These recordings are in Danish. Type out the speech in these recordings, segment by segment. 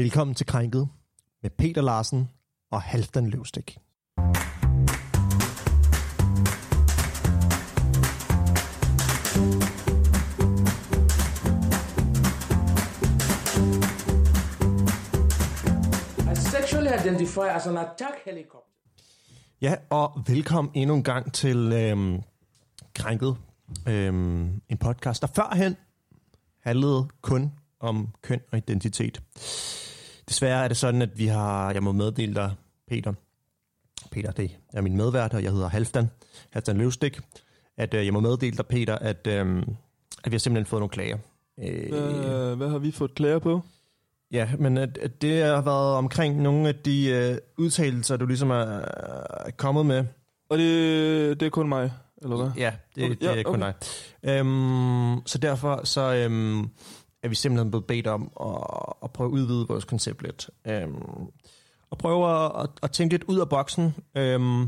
Velkommen til Krænket med Peter Larsen og Halfdan Løvstik. I sexually identify as an attack helicopter. Ja, og velkommen endnu en gang til øhm, Krænket. Øhm, en podcast, der førhen handlede kun om køn og identitet. Desværre er det sådan, at vi har, jeg må meddele dig, Peter, Peter, det er min medvært, og jeg hedder Halfdan, Halfdan Løvstik, at øh, jeg må meddele dig, Peter, at, øh, at vi har simpelthen fået nogle klager. Øh, Hvad, hvad har vi fået klager på? Ja, men at, at det har været omkring nogle af de øh, udtalelser, du ligesom er, er kommet med. Og det, det er kun mig, eller hvad? Ja, det, Okay, det er ja, kun okay. dig. Øhm, så derfor så øhm, er vi simpelthen blevet bedt om at, at prøve at udvide vores koncept lidt. Øhm, og prøve at, at, at tænke lidt ud af boksen. Øhm,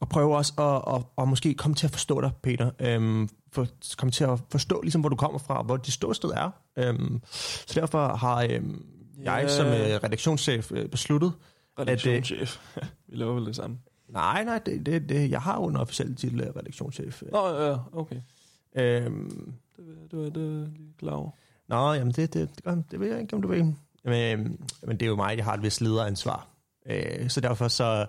og prøve også at, at, at måske komme til at forstå dig, Peter. Øhm, for, komme til at forstå, ligesom, hvor du kommer fra, og hvor dit ståsted er. Øhm, så derfor har øhm, jeg som øh, redaktionschef øh, besluttet, Redaktionschef. vi laver vel det samme. nej, nej, det, det, det, jeg har jo en officiel titel af redaktionschef. Nå, ja, okay. Øhm, Det, det var det lige klar over. Nå, jamen det, det, det, gør- det ved jeg ikke, om du ved. Men, øhm, men det er jo mig, der har et vist lederansvar. Øh, så derfor så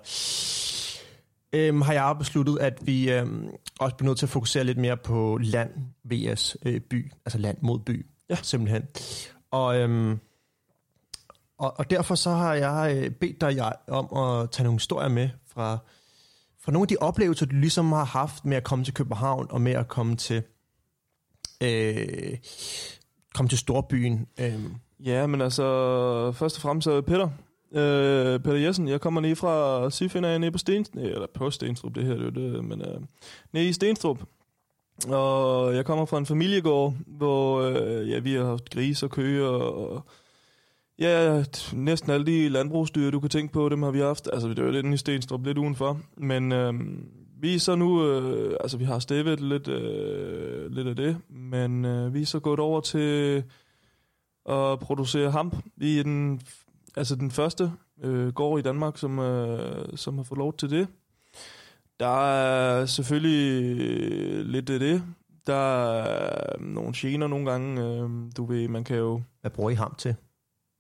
øhm, har jeg besluttet, at vi øhm, også bliver nødt til at fokusere lidt mere på land vs øh, by. Altså land mod by, Ja. simpelthen. Og, øhm, og, og derfor så har jeg øh, bedt dig jeg, om at tage nogle historier med fra, fra nogle af de oplevelser, du ligesom har haft med at komme til København og med at komme til øh, komme til storbyen. Øh, Ja, men altså, først og fremmest er Peter. Øh, Peter Jessen, jeg kommer lige fra Sifinaen nede på Stenstrup, eller på Stenstrup, det her det er jo det, men øh, nede i Stenstrup. Og jeg kommer fra en familiegård, hvor øh, ja, vi har haft grise og køer og ja, næsten alle de landbrugsdyr, du kan tænke på, dem har vi haft. Altså, det var jo lidt i Stenstrup, lidt udenfor. Men øh, vi er så nu, øh, altså vi har stævet lidt, øh, lidt af det, men øh, vi er så gået over til at producere hamp. Vi er den, altså den første øh, gård i Danmark, som, øh, som har fået lov til det. Der er selvfølgelig lidt af det. Der er nogle gener nogle gange. Øh, du ved, man kan jo... hvad bruger I ham til?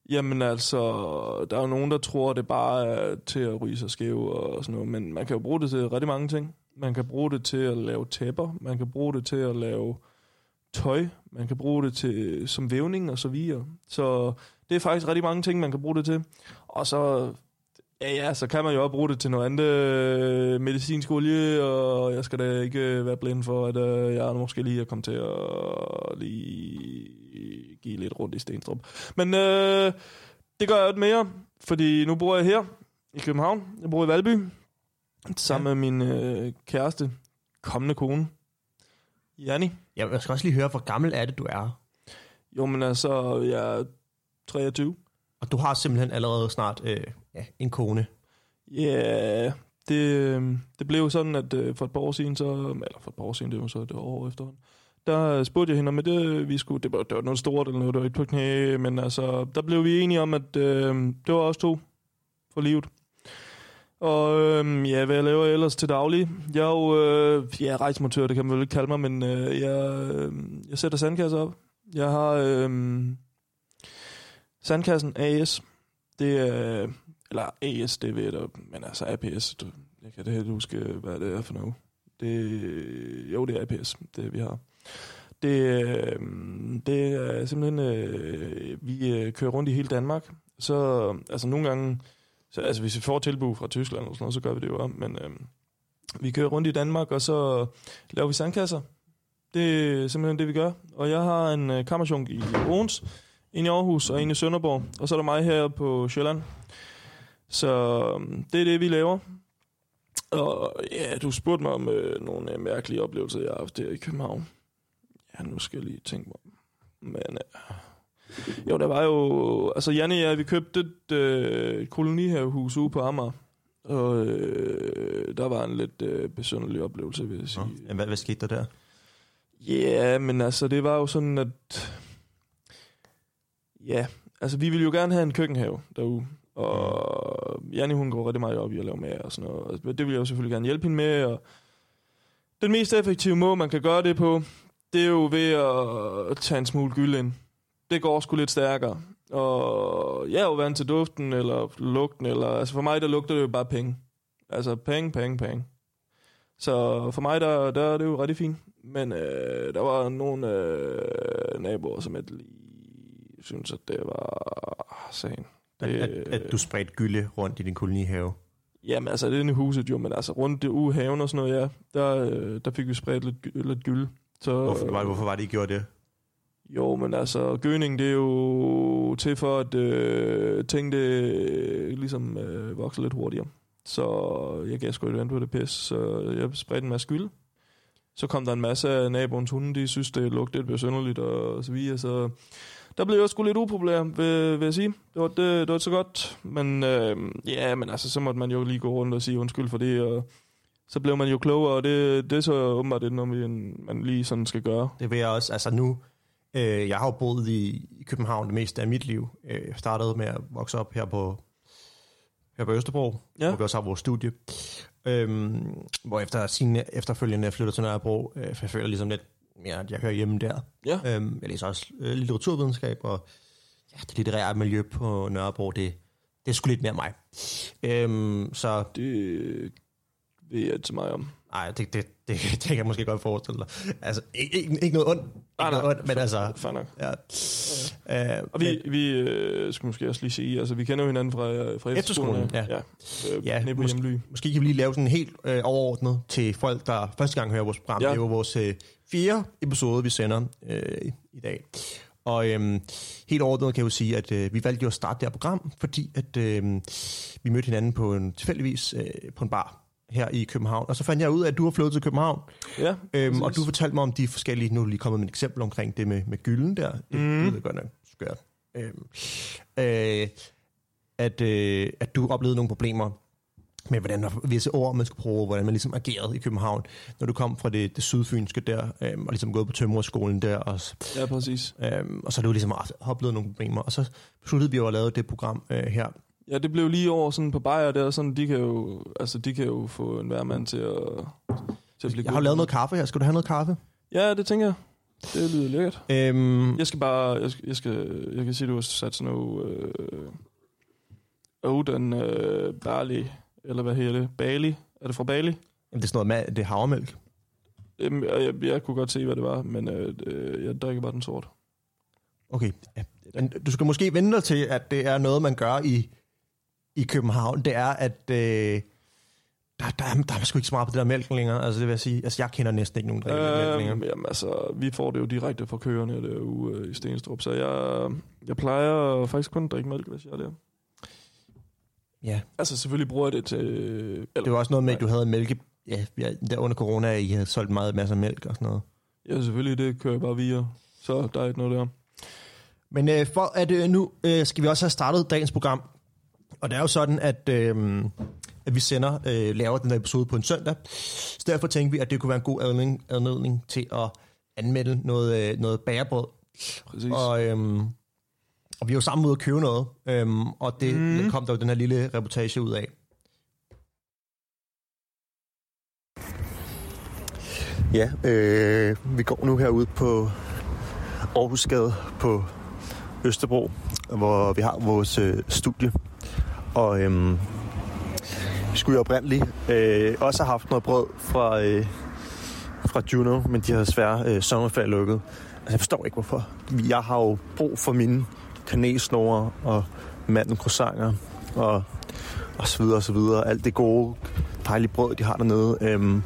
Jamen altså, der er jo nogen, der tror, at det bare er til at ryge sig skæv og sådan noget, men man kan jo bruge det til rigtig mange ting. Man kan bruge det til at lave tæpper, man kan bruge det til at lave tøj, man kan bruge det til som vævning og så videre. Så det er faktisk rigtig mange ting, man kan bruge det til. Og så, ja, ja, så kan man jo også bruge det til noget andet øh, medicinsk olie, og jeg skal da ikke være blind for, at øh, jeg måske lige er kommet til at lige give lidt rundt i Stenstrup. Men øh, det gør jeg ikke mere, fordi nu bor jeg her i København. Jeg bor i Valby, sammen Ja. med min øh, kæreste, kommende kone, Janni. Ja, jeg skal også lige høre, hvor gammel er det, du er? Jo, men altså, jeg er 23. Og du har simpelthen allerede snart øh, ja, en kone. Ja, yeah, det, øh, det blev jo sådan, at øh, for et par år siden, så, eller for et par år siden, det var så et år efterhånden, der spurgte jeg hende om, at det, vi skulle, det, var, det var noget stort eller noget, det var ikke på knæ, men altså, der blev vi enige om, at øh, det var os to for livet. Og øh, ja, hvad jeg laver jeg ellers til daglig? Jeg er jo øh, ja, rejsmontør, det kan man vel ikke kalde mig, men øh, jeg, øh, jeg sætter sandkasser op. Jeg har øh, Sandkassen AS. Det er, eller AS, det ved jeg da, men altså APS, du, jeg kan det helt huske, hvad det er for noget. Det, jo, det er APS, det vi har. Det, øhm, det er simpelthen, øh, vi øh, kører rundt i hele Danmark. Så, altså nogle gange, så, altså hvis vi får tilbud fra Tyskland og sådan noget, så gør vi det jo om, men øh, vi kører rundt i Danmark, og så laver vi sandkasser. Det er simpelthen det, vi gør. Og jeg har en øh, kammerjunk i Odense, en i Aarhus og en i Sønderborg, og så er der mig her på Sjælland. Så øhm, det er det, vi laver. Og ja, du spurgte mig om øh, nogle øh, mærkelige oplevelser, jeg har haft her i København. Ja, nu skal jeg lige tænke mig. Men øh, jo, der var jo... Altså, Janne og jeg, vi købte et, øh, kolonihavehus ude på Amager. Og øh, der var en lidt øh, besynderlig oplevelse, vil jeg sige. Ja, hvad, hvad skete der der? Ja, yeah, men altså, det var jo sådan, at... Ja, altså, vi ville jo gerne have en køkkenhave derude. Og Janne, hun går rigtig meget op i at lave mad og sådan noget. Og det vil jeg jo selvfølgelig gerne hjælpe hende med. Og den mest effektive måde, man kan gøre det på, det er jo ved at tage en smule gyld ind. Det går sgu lidt stærkere. Og jeg er jo vant til duften, eller lugten, eller... Altså for mig, der lugter det jo bare penge. Altså penge, penge, penge. Så for mig, der, der er det jo rigtig fint. Men øh, der var nogle øh, naboer, som jeg lige synes, at det var sagen. At, Det, at, at du spredte gylde rundt i din kolonihave. Jamen altså, det er inde i huset jo, men altså rundt det uge haven og sådan noget, ja, der, øh, der fik vi spredt lidt, lidt gyld. Så, Hvorfor, var, hvorfor var det, I gjorde det? Jo, men altså, gøning, det er jo til for, at øh, ting, det øh, ligesom øh, vokser lidt hurtigere. Så jeg gav sgu et vand på det pis, så jeg spredte en masse gyld. Så kom der en masse af naboens hunde, de synes, det lugtede lidt besynderligt og så videre, så der blev jeg sgu lidt upopulær, vil, vil jeg sige. Det var, det, det var så godt, men øh, ja, men altså, så måtte man jo lige gå rundt og sige undskyld for det, og så blev man jo klogere, og det, det er så åbenbart det, når man, man lige sådan skal gøre. Det vil jeg også. Altså nu, øh, jeg har jo boet i, i København det meste af mit liv. Øh, Jeg startede med at vokse op her på, her på Østerbro, Ja. hvor vi også har vores studie. Øhm, hvor efter sine efterfølgende flytter til Nørrebro, øh, for jeg føler ligesom lidt mere, at jeg hører hjemme der. Ja. Øhm, jeg læser også øh, litteraturvidenskab, og ja, det litterære miljø på Nørrebro, det, det er sgu lidt mere mig. Øhm, så Det ved jeg så meget om. nej, det, det, det, det kan jeg måske godt forestille dig. Altså, ikke, ikke, ikke noget ondt, ikke Nej, nej. ondt men altså... Fair nok. Ja. Øh, Og vi, vi øh, skal måske også lige sige, altså vi kender jo hinanden fra, øh, fra Efterskolen, ja. ja. Øh, Ja, nede på måske- Hjemly. Måske kan vi lige lave sådan helt øh, overordnet til folk, der første gang hører vores program. Ja. Det er jo vores øh, fjerde episode, vi sender øh, i dag. Og øhm, helt overordnet kan jeg jo sige, at øh, vi valgte jo at starte det her program, fordi at øh, vi mødte hinanden på en tilfældigvis øh, på en bar her i København. Og så fandt jeg ud af, at du har flyttet til København, Ja, øhm, og du fortalte mig om de forskellige, nu er lige kommet med et eksempel omkring det med, med gylden der. Det mm. jeg godt nok skørt. Øhm, øh, at, øh, at du oplevede nogle problemer med, hvordan visse ord, man skulle bruge, hvordan man ligesom agerede i København, når du kom fra det, det sydfynske der, øhm, og ligesom gået på tømmerskolen der, og, Ja, præcis. øhm, og så har du ligesom oplevet nogle problemer, og så besluttede vi jo at lave det program øh, her. Ja, det blev lige over sådan på Bayer der, sådan, de kan jo, altså, de kan jo få en hver mand til at, til at blive Jeg har lavet noget kaffe her, skal du have noget kaffe? Ja, det tænker jeg. Det lyder lækkert. Øhm, Jeg skal bare, jeg, skal, jeg, skal, jeg kan sige, du har sat sådan noget, øh, Oden øh, Bali, eller hvad hedder det? Bali? Er det fra Bali? Jamen, det er sådan noget det er havremælk. Øhm, og jeg, jeg kunne godt se, hvad det var, men øh, øh, jeg drikker bare den sort. Okay. Ja. Men du skal måske vente dig til, at det er noget, man gør i, i København. Det er, at øh, der, der, er, der er sgu ikke så meget på det der mælk længere. Altså, det vil jeg sige. Altså, jeg kender næsten ikke nogen, der drikker mælk længere. Øhm, jamen, altså, vi får det jo direkte fra køerne derude øh, i Stenstrup, så jeg, jeg plejer faktisk kun at drikke mælk, hvis jeg er der. Ja. Altså, selvfølgelig bruger jeg det til... Eller, Det var også noget med, at du havde mælke... Ja, ja, der under corona, I havde solgt meget masser af mælk og sådan noget. Ja, selvfølgelig, det kører jeg bare via. Så der er ikke noget der. Men øh, for at øh, nu øh, skal vi også have startet dagens program. Og det er jo sådan, at, øh, at vi sender, øh, laver den her episode på en søndag. Så derfor tænkte vi, at det kunne være en god anledning, anledning til at anmelde noget, øh, noget bagerbrød. Præcis. Og, øhm, og vi var sammen ude at købe noget, øhm, og det mm. kom der jo den her lille reportage ud af. Ja, øh, vi går nu herude på Aarhusgade på Østerbro, hvor vi har vores øh, studie. Og øhm, skulle jo oprindeligt øh, også have haft noget brød fra, øh, fra Juno, men de har desværre øh, sommerferie lukket. Altså, jeg forstår ikke, hvorfor. Jeg har jo brug for mine kanelsnore og manden croissanter og, og så videre og så videre. Alt det gode, dejlige brød, de har dernede. Øhm,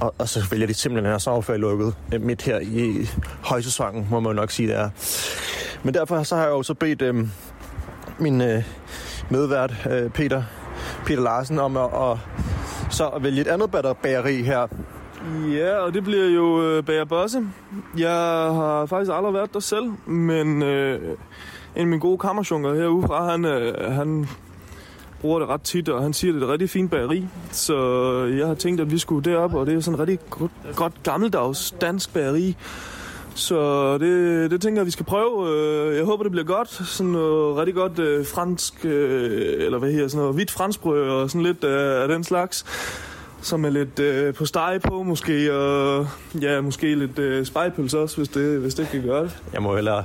og, og så vælger de simpelthen at have sommerferie lukket øh, midt her i højsæsonen, må man jo nok sige, det er. Men derfor så har jeg jo så bedt øh, min øh, medvært, øh, Peter, Peter Larsen, om at, at, så at vælge et andet bageri her. Ja, og det bliver jo øh, Bager Bosse. Jeg har faktisk aldrig været der selv, men øh, en af mine gode kammerjunker herude fra, han, øh, han bruger det ret tit, og han siger, at det er et rigtig fint bageri. Så jeg har tænkt, at vi skulle derop, og det er sådan et rigtig godt, godt gammeldags dansk bageri, så det, det tænker jeg, vi skal prøve. Øh, Jeg håber, det bliver godt. Sådan noget rigtig godt øh, fransk, øh, eller hvad her, sådan noget hvidt franskbrød og sådan lidt øh, af den slags. Som er lidt øh, på steg på måske, og ja, måske lidt øh, spejpølse også, hvis det, hvis det kan gøre det. Jeg må hellere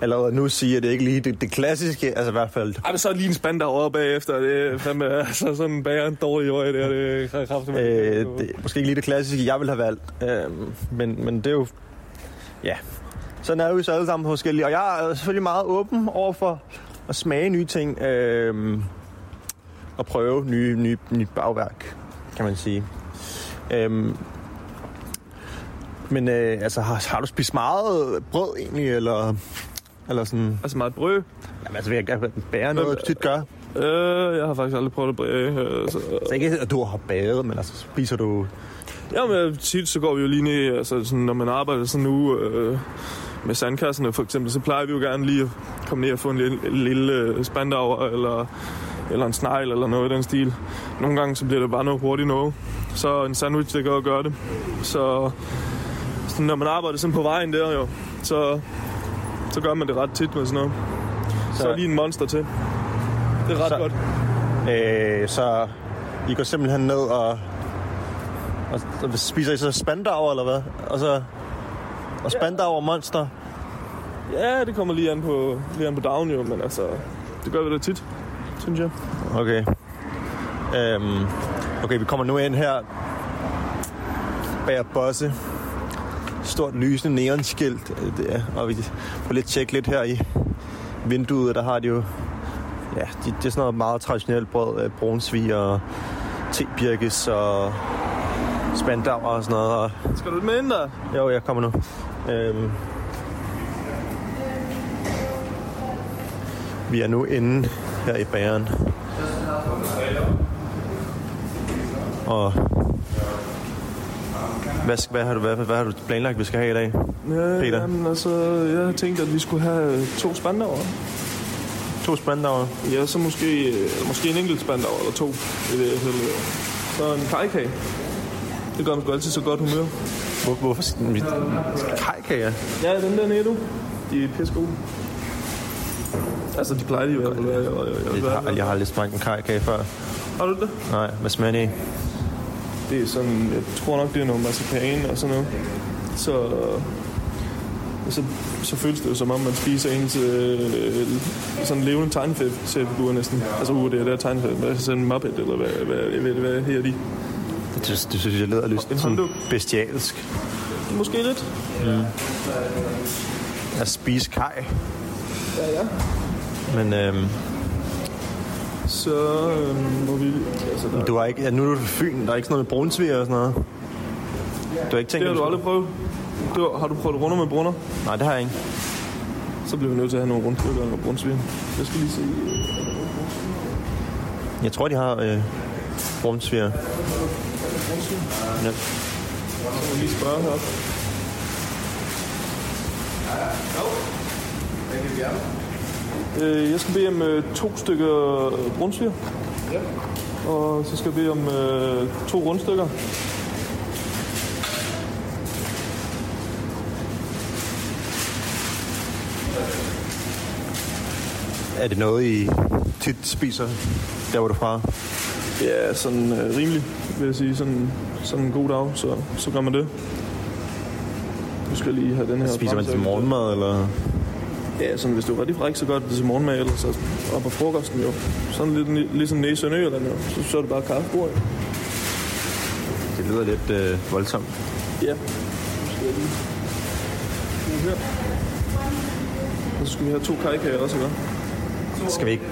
allerede nu sige, at det ikke lige det, det klassiske, altså i hvert fald... Ej, men så lige en spand derovre bagefter. Det er fandme, altså sådan bager en dårlig øje der. Det er kraftigt. Øh, det måske ikke lige det klassiske, jeg vil have valgt. Øh, men, men det er jo... Ja, sådan er vi så alle sammen forskellige. Og jeg er selvfølgelig meget åben over for at smage nye ting. Øh, og prøve nye, nye, nye bagværk, kan man sige. Øh, men øh, altså, har, har du spist meget brød egentlig, eller, eller sådan... Altså meget brød. Jamen, altså, vil jeg gerne bære noget, du tit gør? Øh, jeg har faktisk aldrig prøvet at bage. Øh, så, Så ikke, at du har badet, men altså, spiser du... Jamen, tit så går vi jo lige ned, altså sådan, når man arbejder sådan nu øh, med sandkasserne for eksempel, så plejer vi jo gerne lige at komme ned og få en lille, lille spandauer, eller, eller en snegl, eller noget i den stil. Nogle gange så bliver det bare noget hurtigt noget. Så en sandwich, det kan godt gøre det. Så sådan, når man arbejder sådan på vejen der jo, så, så gør man det ret tit med sådan noget. Så, så lige en monster til. Det er ret så. godt. Øh, så I går simpelthen ned og, og, og spiser I så spandauer, eller hvad? Og så og spandauer monster. Ja, det kommer lige an på, lige an på dagen jo, men altså, det gør vi da tit, synes jeg. Okay. Øhm, okay, vi kommer nu ind her bag Bosse. Stort lysende neonskilt. øh, Det er, og vi får lidt tjekke lidt her i vinduet. Der har de jo... Ja, de, det er sådan noget meget traditionelt brød. øh, Brunsvig og tebirkes og spandauer og sådan noget. Og Skal du med der? jo, jeg kommer nu. Øhm. Vi er nu inde her i bageren. Og hvad, skal- hvad, har du, hvad, hvad har du planlagt, vi skal have i dag? Ja, Peter? Jamen, altså, jeg har tænkt, at vi skulle have to spandauer. To spandauer. Ja, så måske, eller måske en enkelt spandauer eller to. Det ved jeg selv. Så en kajkage. Det gør sgu altid så godt humør. Hvor, hvorfor skal vi... Kajkager? Ja, den der nede. De er pisse gode. Altså, de plejer de i hvert fald. være. Jeg, jeg, Jeg har, jeg har aldrig smagt en kajkage før. Har du det? Nej, hvad smager det? Det er sådan, jeg tror nok, det er noget marcipan og sådan noget. Så, så, så føles det jo som om, man spiser en til øh, sådan en levende tegnefigur næsten. Altså ude det der tegnefigur, hvad sådan en Muppet, eller hvad, hvad, hvad, hvad, hvad her de? Det synes, det synes jeg lyder lidt En sådan bestialsk. Måske lidt. At spise kaj. Ja, ja. Men øhm, Så øh, må vi... Altså, der, du har ikke... Ja, nu er du Fyn. Der er ikke sådan noget med brunsviger og sådan noget. Du har ikke tænkt... det har du aldrig prøvet. Det var, har du prøvet runder med brunner? Nej, det har jeg ikke. Så bliver vi nødt til at have nogle rundstykker og brunsvin. Jeg skal lige se. Jeg tror, de har øh, brunsviger. Ja. Så må jeg lige spørge heroppe. Øh, jeg skal bede om øh, to stykker brunsviger. Ja. Og så skal jeg bede om øh, to rundstykker. Er det noget, I tit spiser, der hvor du fra? Det er sådan øh, rimeligt, vil jeg sige. Sådan, sådan en god dag, så, så gør man det. Nu skal jeg lige have den her Spiser man til morgenmad, eller? Ja, sådan, hvis du er rigtig fræk, så gør det til morgenmad, eller så op på frokosten jo. Sådan lidt ligesom nede i Sønderjylland jo. Så, så er det bare kaffebord. jo. Det lyder lidt øh, voldsomt. Ja. Skal jeg lige... Nu her. Og så skal vi have to kajkager også, ikke? Skal vi ikke,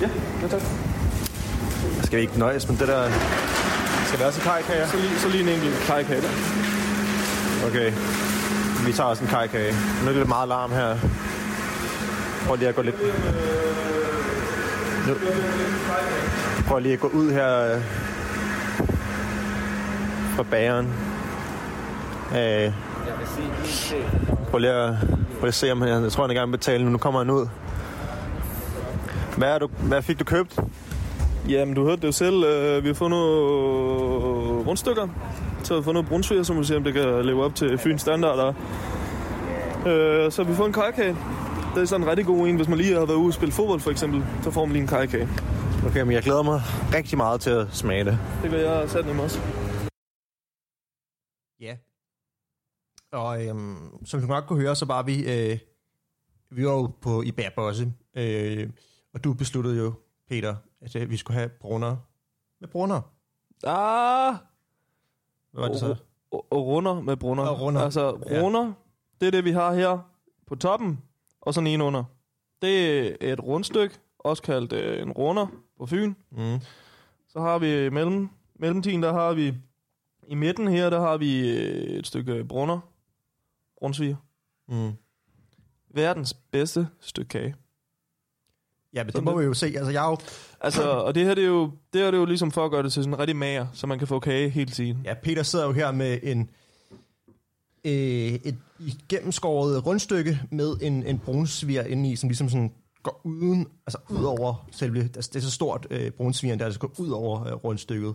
Ja, ja tak. Skal vi ikke nøjes med det der... Skal der også en kajkager? Så lige, så lige en enkelt kajkage der. Okay. Vi tager også en kajkage. Nu er det lidt meget larm her. Prøv lige at gå lidt... Nu. Prøv lige at gå ud her øh, fra bageren. Øh, prøv lige at, prøv lige at se, om han, jeg tror, han er i gang med at betale nu. Nu kommer han ud. Hvad, er du, hvad fik du købt? Jamen, du hørte det jo selv. øh, Vi har fået nogle rundstykker. Så har vi fået noget brunsviger, som vi ser, om det kan leve op til Fyns standarder. Øh, så har vi fået en kajkage. Det er sådan en rigtig god en, hvis man lige har været ude og spille fodbold for eksempel. Så får man lige en kajkage. Okay, men jeg glæder mig rigtig meget til at smage det. Det gør jeg sat dem også. Ja. Og øhm, som du nok kunne høre, så var vi, øh, vi var jo på i Bærbosse, øh, og du besluttede jo, Peter, at øh, vi skulle have brunner med brunner. Ah! Hvad var det så? Og, og runder med brunner. Og runder. Altså, Ja. runder, det er det, vi har her på toppen, og sådan en under. Det er et rundstykke, også kaldt øh, en runder på Fyn. Mm. Så har vi mellem, mellemtiden, der har vi i midten her, der har vi øh, et stykke brunner. Brunsviger. Mm. Verdens bedste stykke kage. Ja, men det Sådan må det. vi jo se. Altså, jeg er jo, Altså, og det her, det er jo, det her det er jo ligesom for at gøre det til sådan en rigtig mager, så man kan få kage hele tiden. ja, Peter sidder jo her med en øh, et gennemskåret rundstykke med en, en brunsviger inde i, som ligesom sådan går uden, altså ud over selve, altså det er så stort øh, brunsvigeren, der altså går ud over øh, rundstykket.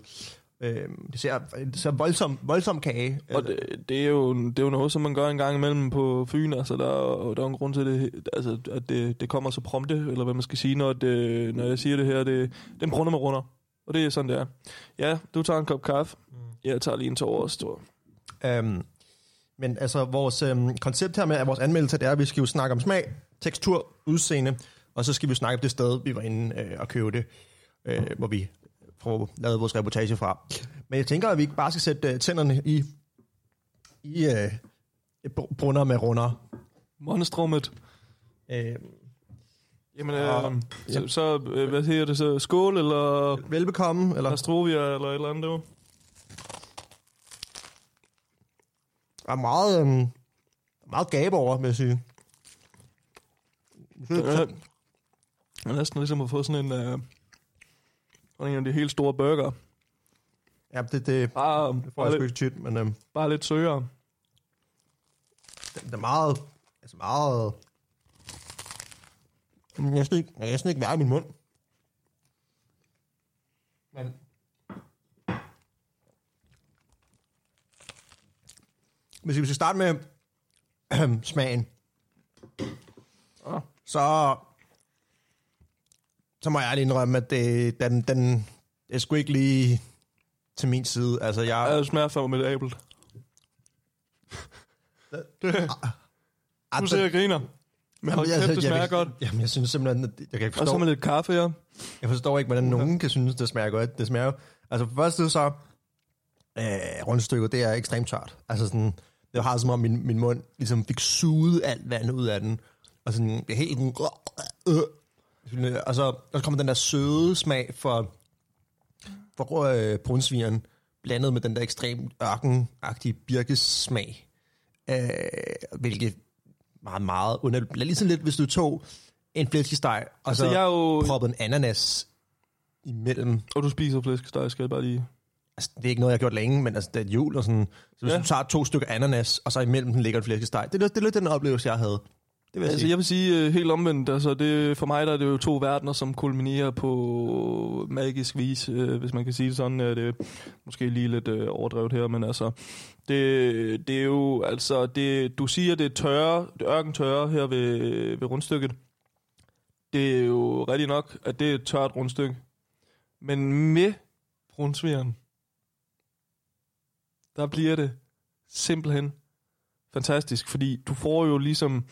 Øh, det ser, det ser voldsom, voldsom kage. Og det, det, er jo, det er jo noget, som man gør en gang imellem på Fyn. Altså, der, er- der er en grund til det, altså, at det, det kommer så prompte, eller hvad man skal sige, når, det, når jeg siger det her. Det, det er en brunner med runder. Og det er sådan, det er. Ja, du tager en kop kaffe. Jeg tager lige en tår også, tror. Øhm, men altså, vores øhm, koncept her med at vores anmeldelse, det er, at vi skal jo snakke om smag, tekstur, udseende, og så skal vi snakke om det sted, vi var inde øh, og købe det, øh, hvor vi får lavet vores reportage fra. Men jeg tænker, at vi ikke bare skal sætte øh, tænderne i, i øh, br- brunner med runder. Monstrummet. Øh, Jamen, Og- øh, så, så øh, hvad hedder det så? Skål, eller velbekomme, eller Astrovia, eller et eller andet, du? er meget, øh, meget gabe over, vil jeg sige. Det det er næsten ligesom at få sådan en, øh, sådan en af de helt store burger. Ja, det, det, Bare, det får jeg sgu ikke tit, men øh, bare lidt søgere. det, det er meget, altså meget... Jeg kan næsten ikke, jeg kan næsten ikke være i min mund. Men... Hvis vi skal starte med øhm, smagen, Ah. så, så må jeg ærligt indrømme, at det, den, den er sgu ikke lige til min side. Altså, jeg, Ja, det smager formidabelt. Ah, Nu ser jeg griner. Men hold kæft, det jeg- smager jeg, godt. Jamen, jeg synes simpelthen, at jeg kan ikke Og så forstå, med lidt kaffe her. jeg forstår ikke, hvordan nogen kan synes, det smager godt. Det smager jo, altså for første så, øh, rundstykket, det er ekstremt tørt. Altså sådan, det har som om min, min mund ligesom fik suget alt vand ud af den. Og sådan, det er helt øh, og så, og så kommer den der søde smag for, for øh, brunsvigeren, blandet med den der ekstremt ørkenagtige birkesmag. Øh, hvilket meget, meget underligt. Ligesom lidt, hvis du tog en flæskesteg, og Altså, så jeg jo... proppet en ananas imellem. Og du spiser flæskesteg, skal jeg bare lige... Altså, det er ikke noget, jeg har gjort længe, men altså, det er jul og sådan. Så hvis ja. du tager to stykker ananas, og så imellem den ligger en flæskesteg, det, er- det er lidt den oplevelse, jeg havde. Det vil jeg Altså, sige. jeg vil sige uh, helt omvendt. Altså, det, for mig der er det jo to verdener, som kulminerer på magisk vis, uh, hvis man kan sige det sådan. Uh, det er måske lige lidt uh, overdrevet her, men altså, det, det er jo, altså, det, du siger, det er tørre, det er ørkentørre her ved, ved rundstykket. Det er jo rigtigt nok, at det er et tørt rundstykke. Men med brunsvigeren, der bliver det simpelthen fantastisk, fordi du får jo ligesom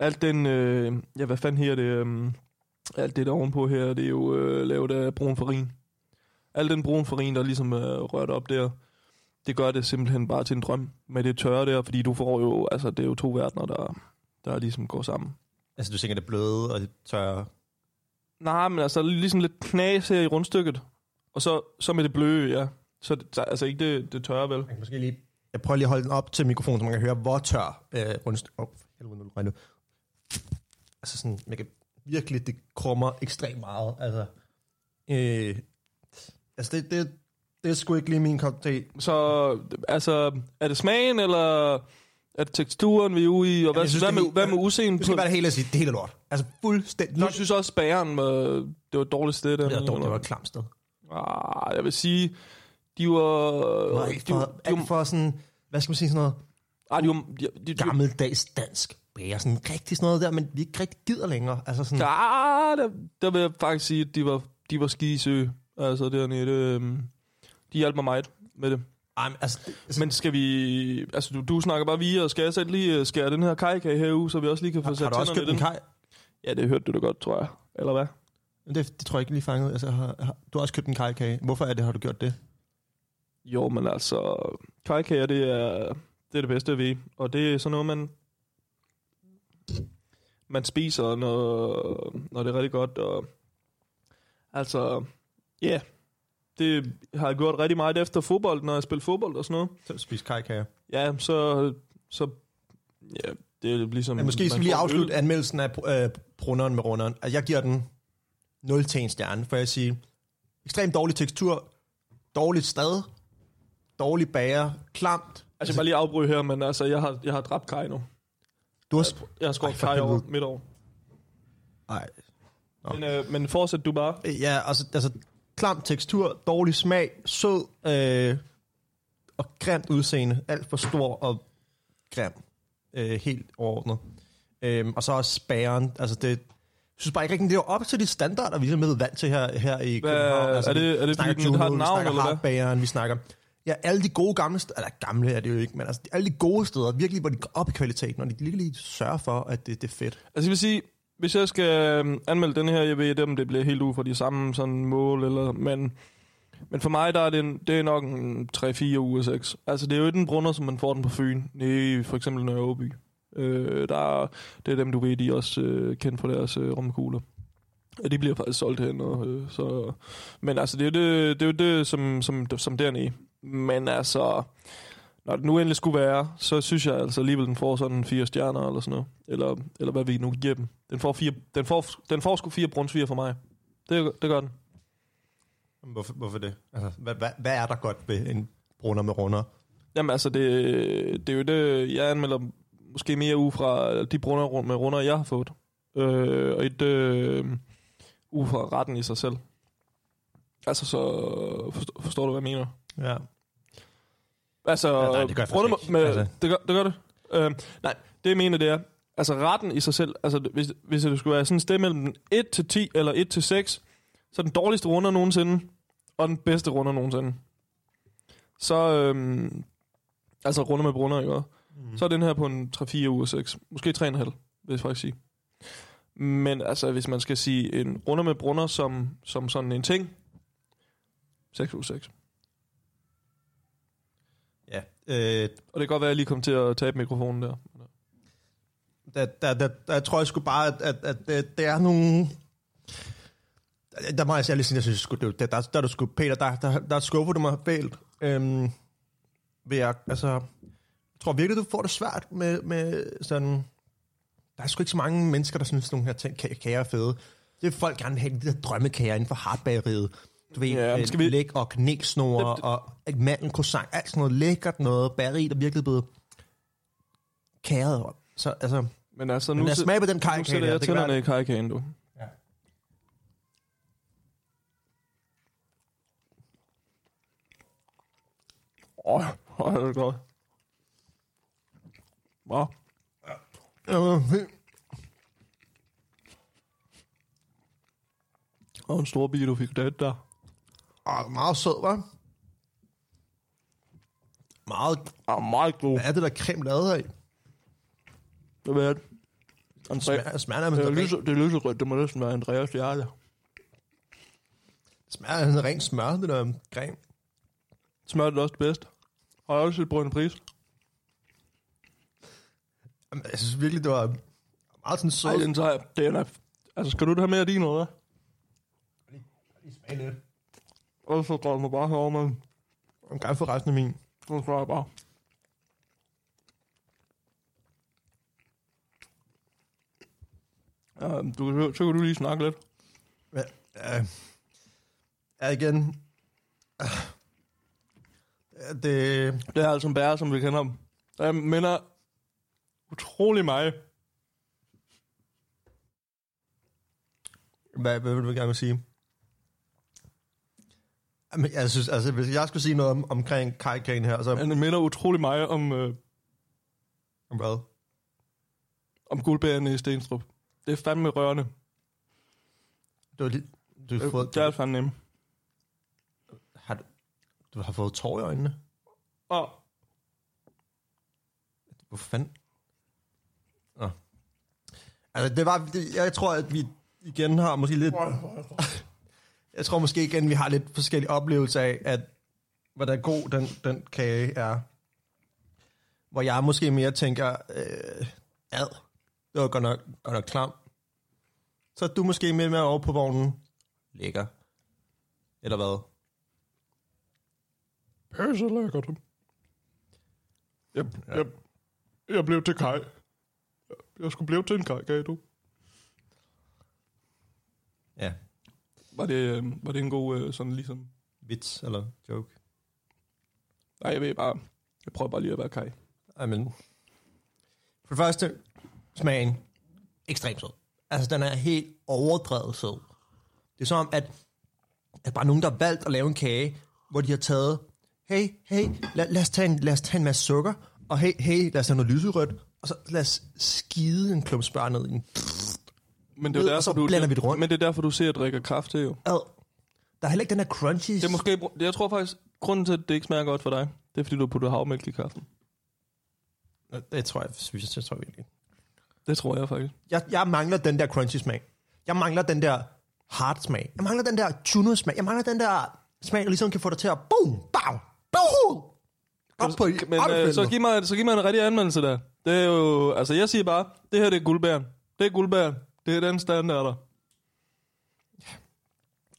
alt den, øh, ja hvad fanden her det, øh, alt det der ovenpå her, det er jo øh, lavet af brun farin. Al den brun farin, der ligesom er rørt op der, det gør det simpelthen bare til en drøm med det tørre der, fordi du får jo, altså det er jo to verdener, der, der ligesom går sammen. Altså, du tænker det bløde og det tørre. Nej, men altså ligesom lidt knas her i rundstykket, og så, så med det bløde, ja. Så det, så- altså ikke det, det tørre, vel? Jeg kan måske lige... Jeg prøver lige at holde den op til mikrofonen, så man kan høre, hvor tør øh, rundstykke... Åh, oh, helvede, nu det nu. Altså sådan, man kan virkelig, det krummer ekstremt meget. Altså, øh, altså det, det, det er sgu ikke lige min kop te. Så altså, er det smagen, eller er det teksturen, vi er ude i? Og hvad, jeg synes, hvad, det med, hvad med udseendet? Nu skal jeg være det hele at sige, det hele er lort. Altså fuldstændig... Du synes også, bageren var, det var et dårligt sted. Der, det var, dårligt, det var et klamt sted. Ah, jeg vil sige, De var... Og de, for, de, alt for sådan, hvad skal man sige, sådan noget ej, de, var, de, de, de, gammeldags dansk bager, sådan rigtig sådan noget der, men vi ikke rigtig gider længere. Altså sådan, Ja, der, der vil jeg faktisk sige, at de var, de var skisø. Altså dernede. øhm, De hjalp mig meget med det. ej, men altså, det, Men skal vi... Altså, du, du snakker bare via, og skal jeg selv lige øh, skære den her kajkage herude, så vi også lige kan få har, sat har du også købt en kaj? Ja, det hørte du da godt, tror jeg. Eller hvad? Det, det tror jeg ikke lige fanget. Altså, har, har, du har også købt en kajkage. Hvorfor er det, har du gjort det? Jo, men altså... Kajkager, det er, det er det bedste ved. Og det er sådan noget, man... Man spiser, når, når det er rigtig godt. Og, altså, ja... Yeah, det har jeg gjort rigtig meget efter fodbold, når jeg spiller fodbold og sådan noget. Selv spise kajkager. Ja, så... så ja, det er ligesom... Men måske skal vi lige afslutte øl. anmeldelsen af øh, brunderen med runderen. Altså, jeg giver den 0 til en stjerne, for jeg siger, ekstremt dårlig tekstur, dårligt stad, dårlig bager, klamt. Altså, jeg bare lige afbryde her, men altså, jeg har, jeg har dræbt Kai nu. Du har... Jeg har skåret Ej, for Kai over helvede. midt over. Nej. Men, øh, men fortsæt du bare. Ja, altså, altså klam tekstur, dårlig smag, sød øh, og grimt udseende. Alt for stor og grim. Øh, helt overordnet. Øh, og så også spæren. Altså det, jeg synes bare ikke rigtig, det er op til de standarder, vi ligesom er vant til her, her i København. Altså, er det- er det, fordi den har et navn, eller hvad? Vi snakker... Ja, alle de gode gamle steder, eller gamle er det jo ikke, men altså alle de gode steder, virkelig, hvor de går op i kvaliteten, og de virkelig sørger for, at det, det er fedt. Altså, jeg vil sige, hvis jeg skal øhm, anmelde den her, jeg ved ikke, om det bliver helt ud for de samme sådan mål, eller, men, men for mig, der er det, en, det er nok en 3-4 uger 6. Altså, det er jo ikke en brunder, som man får den på Fyn, i for eksempel Nørre Åby. Øh, der er, det er dem, du ved, de er også øh, kendt for deres øh, rumkugler. Ja, de bliver faktisk solgt hen, og, øh, så... Men altså, det er jo det, det, er jo det som, som, som dernede. Men altså, når det nu endelig skulle være, så synes jeg altså alligevel, den får sådan fire stjerner eller sådan noget. Eller, eller hvad vi nu giver dem. Den får, fire, den får, den får sgu fire brunsviger for mig. Det, det gør den. Hvorfor, hvorfor det? Altså, hvad, hvad, hvad er der godt ved en brunder med runder? Jamen altså, det, det er jo det, jeg anmelder måske mere ud fra de brunder med runder, jeg har fået. Øh, og et øh, ud fra retten i sig selv. Altså, så forstår, forstår du, hvad jeg mener? Ja. Altså, Ja, nej, det gør ikke. med, Altså. det, gør, det gør det. Øh, nej, det jeg mener, det er, altså retten i sig selv, altså hvis, hvis det skulle være sådan en stemme mellem 1 til 10 eller 1 til 6, så er den dårligste runder nogensinde, og den bedste runder nogensinde. Så, øhm, altså runder med brunder, ikke? Mm. Så er den her på en 3-4 uger 6. Måske 3,5, vil jeg faktisk sige. Men altså, hvis man skal sige en runder med brunder som, som sådan en ting, 6 uger 6. Øh, Og det kan godt være, at jeg lige kom til at tabe mikrofonen der. der, der, der, der tror jeg sgu bare, at, at, at det, det er nogle... Der, der må jeg særligt sige, jeg synes, der, der, der er du sgu, Peter, der, der, der skuffer du mig fælt. Øhm, ved jeg, altså, jeg tror virkelig, du får det svært med, med sådan... Der er sgu ikke så mange mennesker, der synes, at nogle her ting, ka- kager er fede. Det er folk gerne have, de der drømmekager inden for hardbageriet. Du ved, Ja, men skal vi- læg og kanelsnore Det- og mandelcroissant, alt sådan noget lækkert noget, bageri, der virkelig blevet kæret. Så altså, Men altså, men nu, lad os sæ- smage på den nu kajkage sætter der. jeg tænderne i kajkagen, du. Ja. Åh, oh, det er godt. Wow. Ja. Og en stor bil, du fik det der. Åh, meget sød, var. Meget. Ah, meget god. Hvad er det der creme lavet af? Det ved jeg. Andrea, Smager, smager nærmest det, er lyse, det er lyserødt, det må næsten være Andreas hjerte. smager nærmest rent smør, det der creme. Smager det også det. Har jeg også et brønd pris? Jamen, jeg synes virkelig, det var meget sådan sød. Ej, den tager jeg. Den er... Altså, skal du have mere af din, eller hvad? Lige smage lidt. Og så går man bare herover med. Jeg kan få resten af min. Så skal jeg bare. Ja, du, kan- så kan du lige snakke lidt. Ja, ja, ja igen. Ja, Det, Det er altså en bære, som vi kender ham. Der minder utrolig meget. hvad, hvad vil du gerne sige? Men jeg synes, altså, hvis jeg skulle sige noget om, omkring Kai Kane her, så... Han minder utrolig meget om, øh, Om hvad? om guldbærerne i Stenstrup. Det er fandme rørende. Du har, lige, du har, Øh, fået, Det er fandme nemt. har, du, du har fået tår i øjnene. Og Hvor fanden? Nå. Altså, det var... Det, jeg tror, at vi igen har måske lidt... Jeg tror måske igen, vi har lidt forskellige oplevelser af, at hvordan god den, den kage er. Hvor jeg måske mere tænker, øh, ad, det var godt nok, godt nok klam. Så er du måske mere med over på vognen. Lækker. Eller hvad? pisse lækkert. Jeg, jeg, jeg blev til Kai. Jeg skulle blive til en Kai, kan du? Ja, Var det, øh, var det en god øh, sådan ligesom... vits eller joke. Nej, jeg ved bare... Jeg prøver bare lige at være Kai. I men, for det første, smagen ekstremt sød. Altså, den er helt overdrevet sød. Det er som om, at, at bare nogen, der har valgt at lave en kage, hvor de har taget, hey, hey, lad, lad, os, tage en, lad os tage en masse sukker, og hey, hey, lad os tage noget lyserødt, og så lad os skide en klump smør ned i en Men det er Ned, jo og så derfor, du, blander vi det rundt. Men det er derfor, du ser, at jeg drikker kaffe til, jo. ad. Der er heller ikke den her crunchy... Det er måske... Jeg tror faktisk, grunden til, at det ikke smager godt for dig, det er, fordi du har puttet havmælk i kaffen. Det tror jeg, synes jeg tror jeg virkelig. Det tror jeg faktisk. Jeg, jeg mangler den der crunchy smag. Jeg mangler den der hard smag. Jeg mangler den der chuno smag. Jeg mangler den der smag, der ligesom kan få dig til at boom, bam, boom. Op på Men op øh, så, giv mig, så giv mig en rigtig anmeldelse der. Det er jo... Altså, jeg siger bare, det her det er guldbæren. Det er guldbæren. Det er den standard der.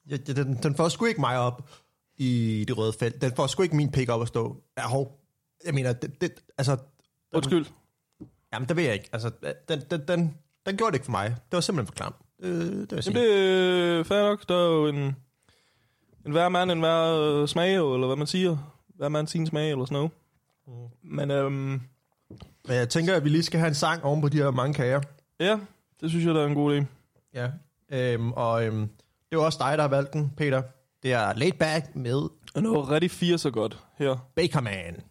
Ja, ja, den, den får sgu ikke mig op i det røde felt. Den får sgu ikke min pick op at stå. Ja, hov. Jeg mener, det, det, altså... Undskyld. Jamen, det ved jeg ikke. Altså, den, den, den, den gjorde det ikke for mig. Det var simpelthen for klam. Det, det sige. Jamen, det er fair nok. Der er jo en... En hver mand, en hver øh, smag, eller hvad man siger. Hver mand sin smag, eller sådan noget. Men øhm, Men jeg tænker, at vi lige skal have en sang oven på de her mange kager. ja, det synes jeg, der er en god idé. Ja. Øhm, og øhm, det er også dig, der har valgt den, Peter. Det er Laid Back med Og noget rigtig fire så godt her. Bakerman.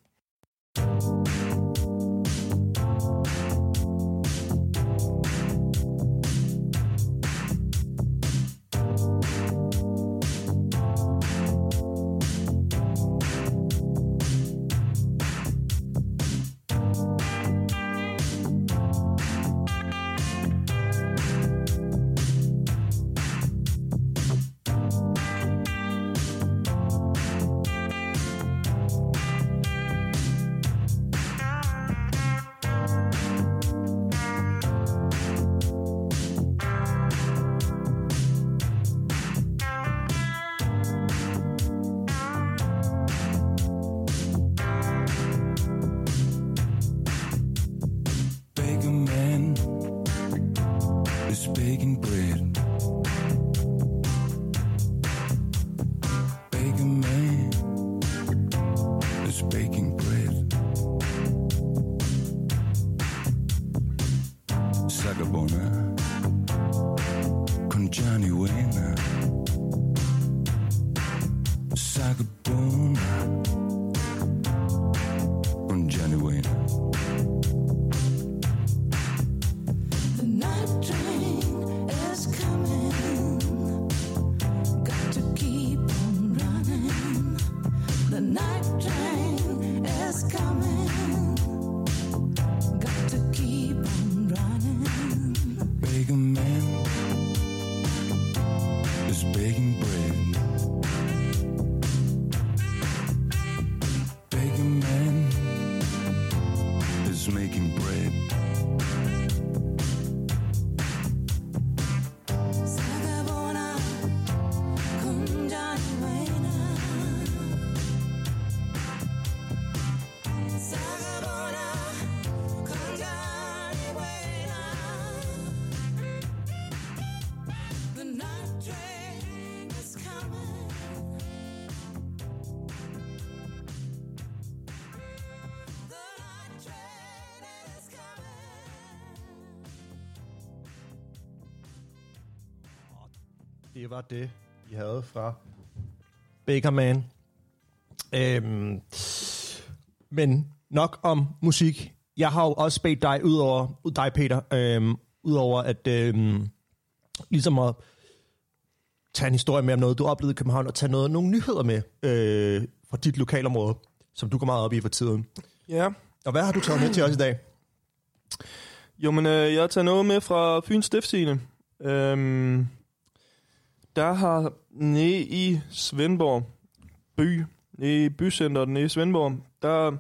Is baking bread. Det var det, vi havde fra Baker Man. Øhm, men nok om musik. Jeg har jo også bedt dig, ud over dig Peter, øhm, udover at øhm, ligesom at tage en historie med om noget, du oplevede i København, og tage noget, nogle nyheder med øh, fra dit lokalområde, som du går meget op i for tiden. Ja. Og hvad har du taget med til os i dag? Jo, men øh, jeg har taget noget med fra Fyns Stiftstidende. Øhm, der har nede i Svendborg by, nede i bycenteret nede i Svendborg, der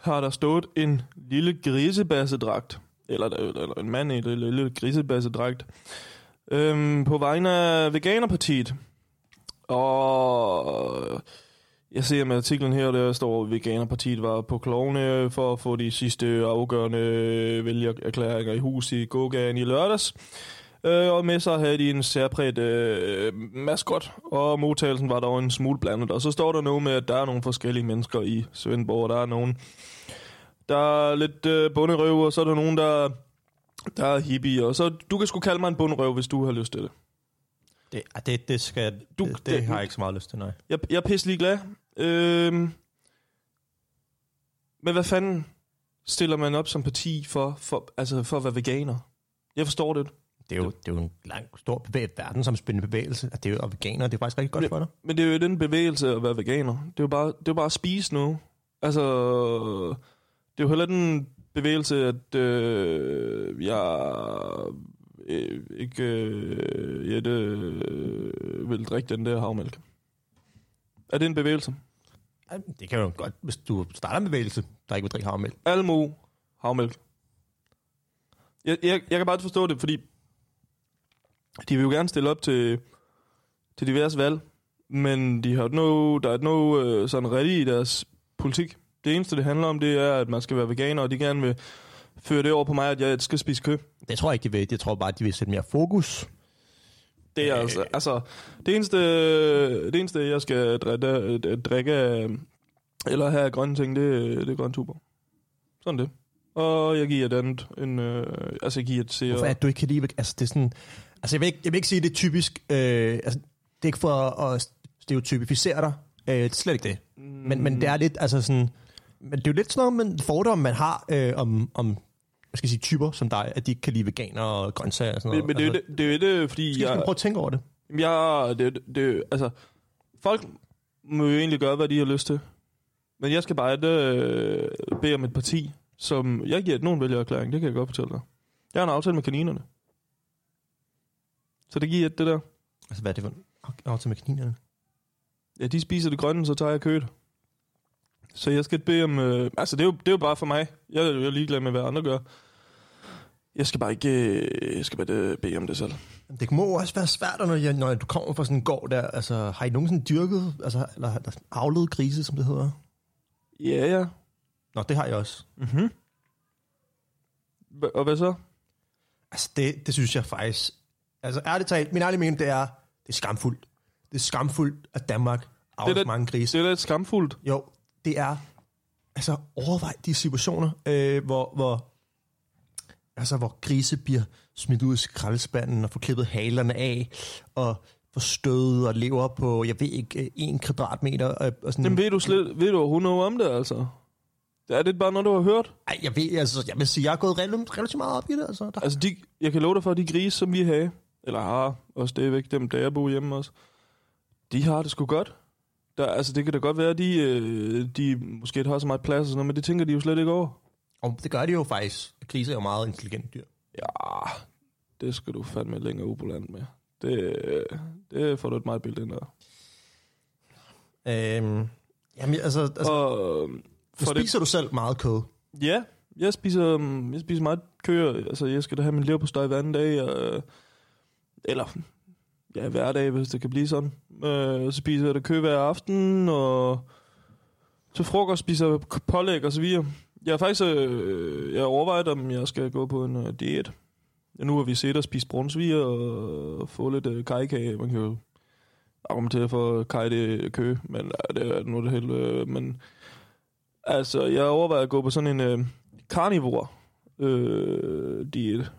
har der stået en lille grisebassedragt, eller, eller en mand i en lille, grisebassedragt, øhm, på vegne af Veganerpartiet. Og jeg ser med artiklen her, der står, at Veganerpartiet var på klovne for at få de sidste afgørende vælgererklæringer i hus i gågaden i lørdags. Øh, og med sig havde de en særpræget øh, maskot, og modtagelsen var dog en smule blandet. Og så står der noget med, at der er nogle forskellige mennesker i Svendborg. Der er nogen, der er lidt øh, bunderøv, og så er der nogen, der, der er hippie. Og så du kan sgu kalde mig en bunderøv, hvis du har lyst til det. Det, ah, det, det, skal, Du- det, det- det har jeg ikke så meget lyst til, nej. Jeg, jeg er pisselig glad. Øhm, men hvad fanden stiller man op som parti for, for, altså for at være veganer? Jeg forstår det. Det er jo, det er jo en lang, stor bevæg, verdensomspændende bevægelse. At det er jo, veganer, det er faktisk rigtig godt for dig. Men det er jo den bevægelse at være veganer. Det er jo bare, det er jo bare at spise noget. Altså, det er jo heller den bevægelse, at øh, jeg øh, ikke øh, Jette, øh, vil drikke den der havmælk. Er det en bevægelse? Det kan jo godt, hvis du starter en bevægelse, der ikke vil drikke havmælk. Almo havmælk. Jeg, jeg, jeg kan bare ikke forstå det, fordi de vil jo gerne stille op til, til diverse valg, men de har noget, der er noget øh, sådan rigtigt i deres politik. Det eneste, det handler om, det er, at man skal være veganer, og de gerne vil føre det over på mig, at jeg skal spise kød. Det tror jeg ikke, de vil. Jeg tror bare, at de vil sætte mere fokus. Det er Øh. altså, altså det eneste, det eneste, jeg skal drikke, drikke eller have grønne ting, det, det er grøn tuber. Sådan det. Og jeg giver den en, øh, altså jeg giver seer. Hvorfor er det, du ikke kan lide Altså, det er sådan... Altså, jeg vil ikke, jeg vil ikke sige, det er typisk... Øh, altså, det er ikke for at stereotypificere dig. Øh, det er slet ikke det. Men, men det er lidt, altså sådan... Men det er jo lidt sådan noget, fordom, man har øh, om, om hvad skal jeg sige, typer som dig, at de ikke kan lide veganer og grøntsager og sådan Men, noget. men det, er jo altså, det, det er jo ikke, fordi skal jeg... prøve at tænke over det. jeg det, det, altså, folk må jo egentlig gøre, hvad de har lyst til. Men jeg skal bare ikke øh, bede om et parti, som jeg giver nogen vælgererklæring, det kan jeg godt fortælle dig. Jeg har en aftale med kaninerne. Så det giver et, det der. Altså, hvad er det for en aftale med kaninerne? Ja, de spiser det grønne, så tager jeg kødet. Så jeg skal bede om... Øh, altså, det er, jo, det er jo bare for mig. Jeg, jeg er ligeglad med, hvad andre gør. Jeg skal bare ikke øh, jeg skal bare øh, bede om det selv. Det må også være svært, når, jeg, når du kommer fra sådan en gård der. Altså, har I nogensinde dyrket, altså, eller, eller avlet grise, som det hedder? Ja, ja. Nå, det har jeg også. Mm-hmm. Og hvad så? Altså, det, det synes jeg faktisk... Altså, ærligt talt, min ærlige mening, det er, det er skamfuldt. Det er skamfuldt, at Danmark avler da- så mange grise. Det er et skamfuldt. Jo, det er... Altså, overvej de situationer, øh, hvor, hvor, altså, hvor grise bliver smidt ud i skraldespanden og får klippet halerne af, og får stød og lever på, jeg ved ikke, øh, en kvadratmeter. Og, og sådan, Jamen, ved du, slet, ved du overhovedet noget om det, altså? Er det bare noget, du har hørt? Ej, jeg ved, altså, jeg vil sige, jeg er gået relativt, relativt meget op i det, altså. Der, Altså, de, jeg kan love dig for, at de grise, som vi har, eller har, også det er væk dem, der jeg bor hjemme også, de har det sgu godt. Der, altså, det kan da godt være, at de, øh, de måske ikke har så meget plads og sådan noget, men det tænker de jo slet ikke over. og det gør de jo faktisk. Grise er jo meget intelligent dyr. Ja, det skal du fandme længere landet med. Det, det får du et meget billede ind af. Øhm, jamen, altså, altså Og, øh, for spiser du selv meget kød? Ja, jeg spiser, mm, jeg spiser meget køer. Altså, jeg skal da have min leverpostej hver anden dag. Og, eller, ja, hver dag, hvis det kan blive sådan. Øh, så spiser jeg det kø hver aften, og til frokost spiser jeg pålæg og så videre. Jeg har faktisk øh, jeg overvejet, om jeg skal gå på en øh, diæt. Ja, nu har vi set at spise brunsviger og få lidt øh, kajkage. Man kan jo argumentere for kaj det kø, men øh, det er nu det helt... Øh, men altså, jeg overvejer at gå på sådan en øh, carnivore øh, diæt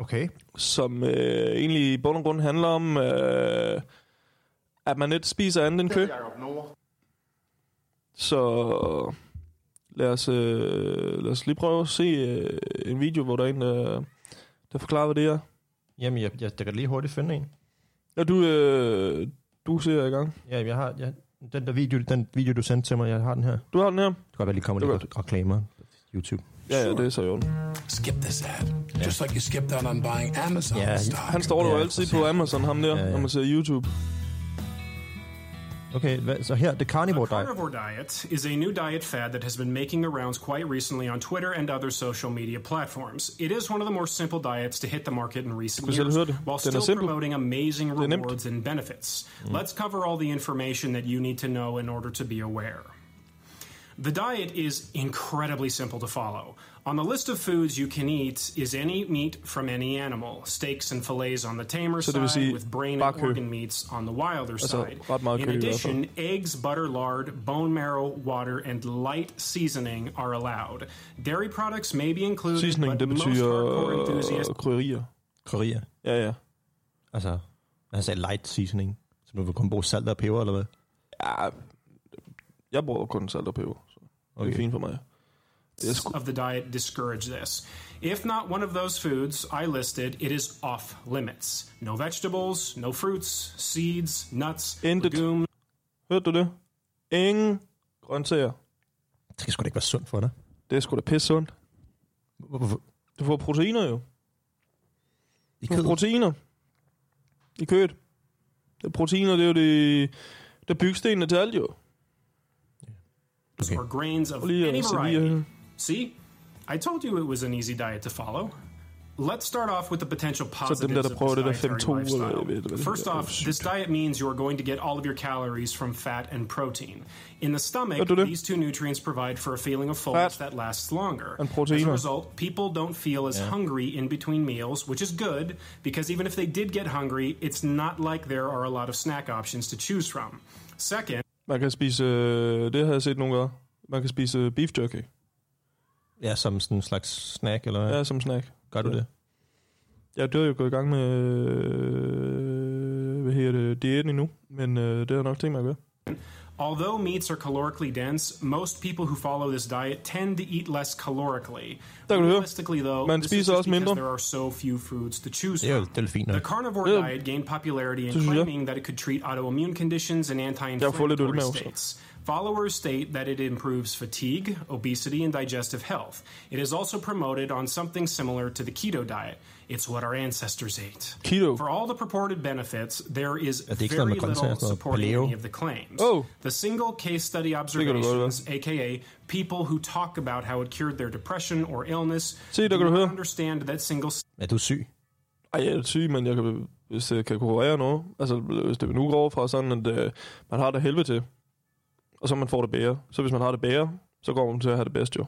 Okay. som øh, egentlig i bund og grund handler om, øh, at man ikke spiser andet end kød. Så lad os, øh, lad os lige prøve at se øh, en video, hvor der er en, der, der forklarer, hvad det er. Jamen, jeg, jeg, jeg kan lige hurtigt finde en. Og du, øh, du ser i gang. Ja, jeg har... Jeg, den der video, den video, du sendte til mig, jeg har den her. Det Du har den her? kan godt være, lige kommer Det lidt reklamer. YouTube. Ja, ja, det er så jo. Skip this ad. Just like you skipped out on buying Amazon Yeah, stock. Han står der jo Ja, altid på Amazon, ham der, Ja, ja. når man ser YouTube. Okay, so here, her, The Carnivore The Diet. carnivore diet is a new diet fad that has been making the rounds quite recently on Twitter and other social media platforms. It is one of the more simple diets to hit the market in recent years, while still promoting amazing rewards and benefits. Mm. Let's cover all the information that you need to know in order to be aware. The diet is incredibly simple to follow. On the list of foods you can eat is any meat from any animal. Steaks and fillets on the tamer Så det vil side, with brain and organ meats on the wilder Altså, side. In kød i addition, eggs, butter, lard, bone marrow, water, and light seasoning are allowed. Dairy products may be included, Seasoning, but det most betyder hardcore enthusiasts krydderier. Korea. Ja, ja. Altså, han sagde light seasoning. Så du vil kun bruge salt og peber, eller hvad? Ja, jeg bruger kun salt og peber, så det er fint for mig. Det er of the diet discourage this. If not one of those foods I listed, it is off limits. No vegetables, no fruits, seeds, nuts, Intet. legumes, hørte du det? Ingen grøntsager. Det skal sgu da ikke være sundt for dig. Det er sgu da pisse sundt. Hvorfor? Du får proteiner jo. I Du får kød? proteiner. I kødet. Det er proteiner, det er jo det, det er bygstenene til alt jo. Okay. or grains of Prøv any variety. Lige See? I told you it was an easy diet to follow. Let's start off with the potential dem positives der, der of this det dietary lifestyle. jeg ved ikke, hvad det First off, this diet means you are going to get all of your calories from fat and protein. In the stomach, oh, Hvad det? these two nutrients provide for a feeling of fullness that lasts longer. and As a result, people don't feel as hungry in between meals, which is good because even if they did get hungry, it's not like there are a lot of snack options to choose from. Second, Man kan spise, øh, det har jeg set nogle gange. Man kan spise beef jerky. Ja, som sådan en slags snack, eller hvad? Ja, som snack. Gør du ja. det? Ja, det er jo gået i gang med, øh, hvad hedder det, diæten endnu. Men øh, det har nok tænkt mig at gøre. Although meats are calorically dense, most people who follow this diet tend to eat less calorically. Der kan du høre. Realistically, though, Man this is spiser just også because mindre. there are so few foods to choose Det er jo from. det er fint The carnivore Ja. diet gained popularity in claiming that it could treat autoimmune conditions and anti-inflammatory states. Followers state that it improves fatigue, obesity, and digestive health. It is also promoted on something similar to the keto diet. It's what our ancestors ate. Keto. For all the purported benefits, there is det er ikke sådan very little sådan noget supporting any of the claims. Oh. The single case study observations, aka people who talk about how it cured their depression or illness, Se, do not understand that single Er du syg? Ej, jeg er syg, men jeg kan, hvis jeg kan kurere noget, altså hvis det nu går over fra sådan, at øh, man har det helvede til, og så man får det bedre. Så hvis man har det bedre, så går man til at have det bedst jo.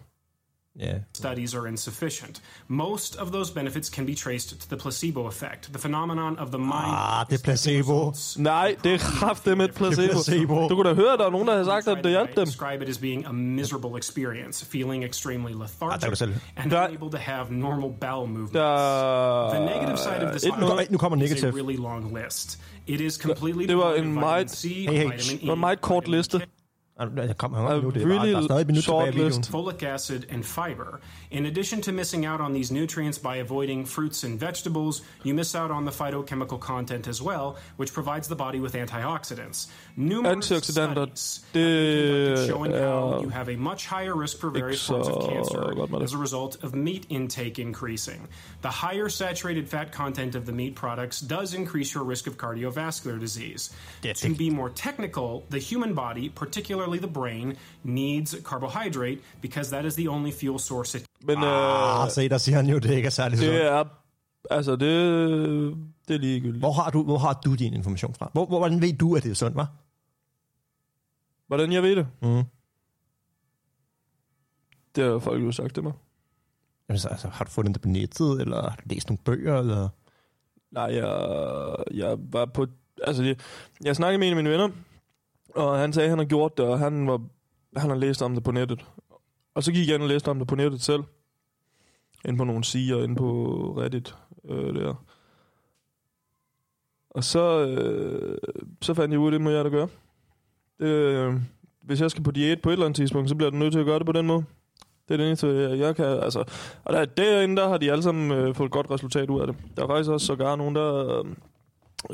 Ja. studies are insufficient. Most of those benefits can be traced to the placebo effect, the phenomenon of the mind. Ah, det er placebo. Nej, det er kraftigt med et placebo. placebo. Du kunne da høre, at der er nogen, der har sagt, at det hjalp dem. Describe it as being a miserable experience, feeling extremely Ah, lethargic selv. and Der- unable to have normal bowel movements. Der The negative side of this et noget, nu kommer is a really long list. It is completely det var en meget- Hey, hey, vitamin. E, meget kort liste. K, Jeg kommer A nu, det er bare, really der er stadig minut short tilbage videoen. list. folic acid, and fiber. In addition to missing out on these nutrients by avoiding fruits and vegetables, you miss out on the phytochemical content as well, which provides the body with antioxidants. Numerous Antioxidanter, studies det conducted showing how er you have a much higher risk for various forms of cancer det. as a result of meat intake increasing. The higher saturated fat content of the meat products does increase your risk of cardiovascular disease. To be more technical, the human body, particularly the brain, needs carbohydrate because that is the only fuel source it Men øh, Ah, se, der siger han jo, det ikke er særlig sundt. det er... Altså, det, det er ligegyldigt. Hvor har, du, hvor har du din information fra? Hvor, hvor, hvordan ved du, at det er sundt, hva'? Hvordan jeg ved det? Mm. Det har folk jo sagt til mig. Jamen, så, altså, har du fundet det på nettet, eller har du læst nogle bøger, eller... Nej, jeg, jeg var på... Altså, jeg, jeg snakkede med en af mine venner, og han sagde, at han har gjort det, og han, var, han har læst om det på nettet. Og så gik jeg ind og læste om det på nettet selv. Inde på nogle sider, inde på Reddit. Øh, der. Og så, øh, så fandt jeg ud af, det må jeg da gøre. Det, øh, hvis jeg skal på diæt på et eller andet tidspunkt, så bliver jeg nødt til at gøre det på den måde. Det er det eneste, jeg, jeg kan. Altså, og der, derinde, der har de alle sammen øh, fået et godt resultat ud af det. Der er faktisk også sågar nogen, der, øh,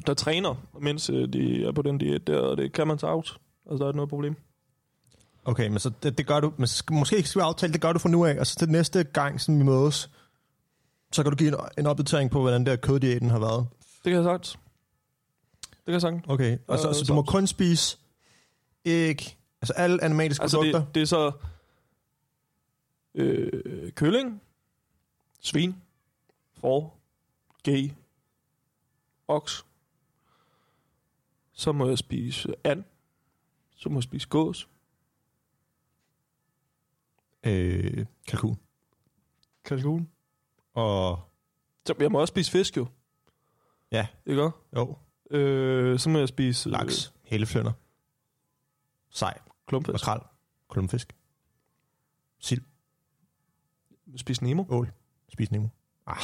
der træner, mens øh, de er på den diæt der, og det kan man tage out. Altså, der er noget problem. Okay, men så det, det gør du, men måske ikke skal vi aftale, det gør du fra nu af, og så til næste gang, som vi mødes, så kan du give en, en opdatering på, hvordan der køddiæten har været. Det kan jeg sagt. Det kan jeg sagt. Okay, og så, Øh, så du må kun spise æg, altså alle animatiske Altså, produkter. det, det er så øh, kylling, svin, får, gay, oks. Så må jeg spise and. Så må jeg spise gås. Øh, kalkun. Kalkun. Og Så jeg må også spise fisk jo. Ja. Ikke også? jo, Øh, så må jeg spise... laks, hæleflønder, sej, Øh, klumpfisk. makrel, klumpfisk, sild, Spise Nemo. ål, spis nemo. Ah,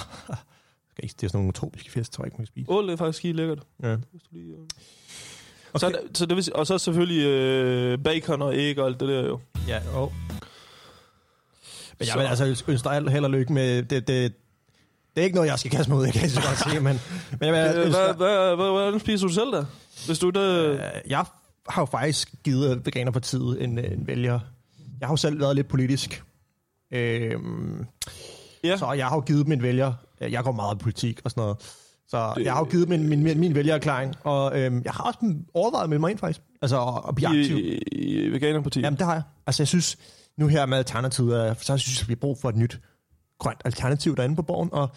skal ikke, det er sådan nogle tropiske fisk, tror jeg ikke, man kan spise. Ål er faktisk helt lækkert. Ja. Hvis du lige, øh. Okay. så, så det vil, og så selvfølgelig øh, bacon og æg og alt det der jo. Ja, jo. Men jeg Så- vil altså ønske dig held og lykke med... Det, det, det er ikke noget, jeg skal kaste mig ud, jeg kan så godt sige, men, men jeg, vil Øh, hvad, hvad, hvad, hvordan spiser du selv da? Hvis du der... Øh, jeg har jo faktisk givet Veganerpartiet en, en vælger. Jeg har jo selv været lidt politisk. Øhm, Ja. Så jeg har jo givet dem en vælger. Jeg går meget i politik og sådan noget. Så Det- jeg har jo givet min, min, min, min vælgererklæring, og øhm, jeg har også overvejet at melde mig ind faktisk. Altså at, at blive aktiv. I, i Veganerpartiet? Jamen, det har jeg. Altså, jeg synes, nu her med Alternativet, øh, så synes jeg, vi har brug for et nyt grønt alternativ derinde på borgen, og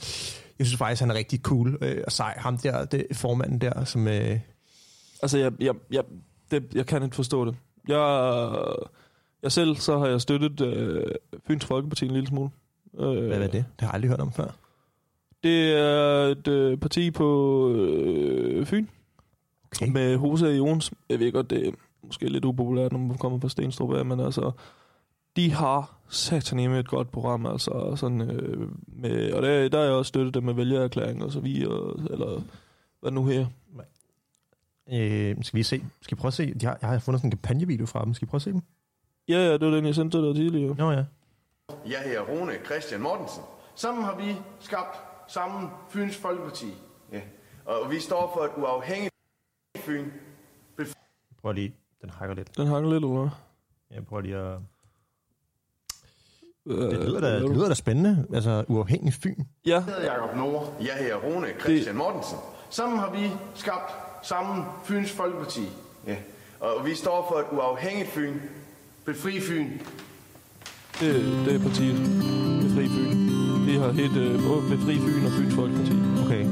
jeg synes faktisk, han er rigtig cool øh, og sej. Ham der, det, formanden der, som... Øh, Altså, jeg, jeg, jeg, det, jeg kan ikke forstå det. Jeg, jeg selv, så har jeg støttet øh, Fyns Folkeparti en lille smule. Øh, hvad er det? Det har jeg aldrig hørt om før. Det er et øh, parti på øh, Fyn, Okay. med Hose Jons. Jeg ved godt, det er måske lidt upopulært, når man kommer fra Stenstrup af, men altså, de har sataneme et godt program, altså sådan, øh, med, og der, der er jeg også støttet dem med vælgererklæring og så videre, eller hvad nu her. Øh, skal vi se? Skal vi prøve at se? De har, jeg har fundet sådan en kampagnevideo fra dem. Skal vi prøve at se dem? Ja, ja, det var den, jeg sendte til dig tidligere. Nå ja. Jeg hedder Rune Christian Mortensen. Sammen har vi skabt sammen Fyns Folkeparti. Ja. Og vi står for et uafhængigt Fyn. Prøv lige. Den hakker lidt. Den hang lidt over. Jeg prøver lige at... Øh, Det lyder da, det lyder da spændende. Altså, uafhængig Fyn. Ja, Jeg hedder Jacob Nord. Jeg hedder Rune Christian Mortensen. Sammen har vi skabt sammen Fyns Folkeparti. Ja. Og vi står for et uafhængigt Fyn. Befri Fyn. det, det er partiet. Befri Fyn. De har helt øh, både Befri Fyn og Fyns Folkeparti. Okay.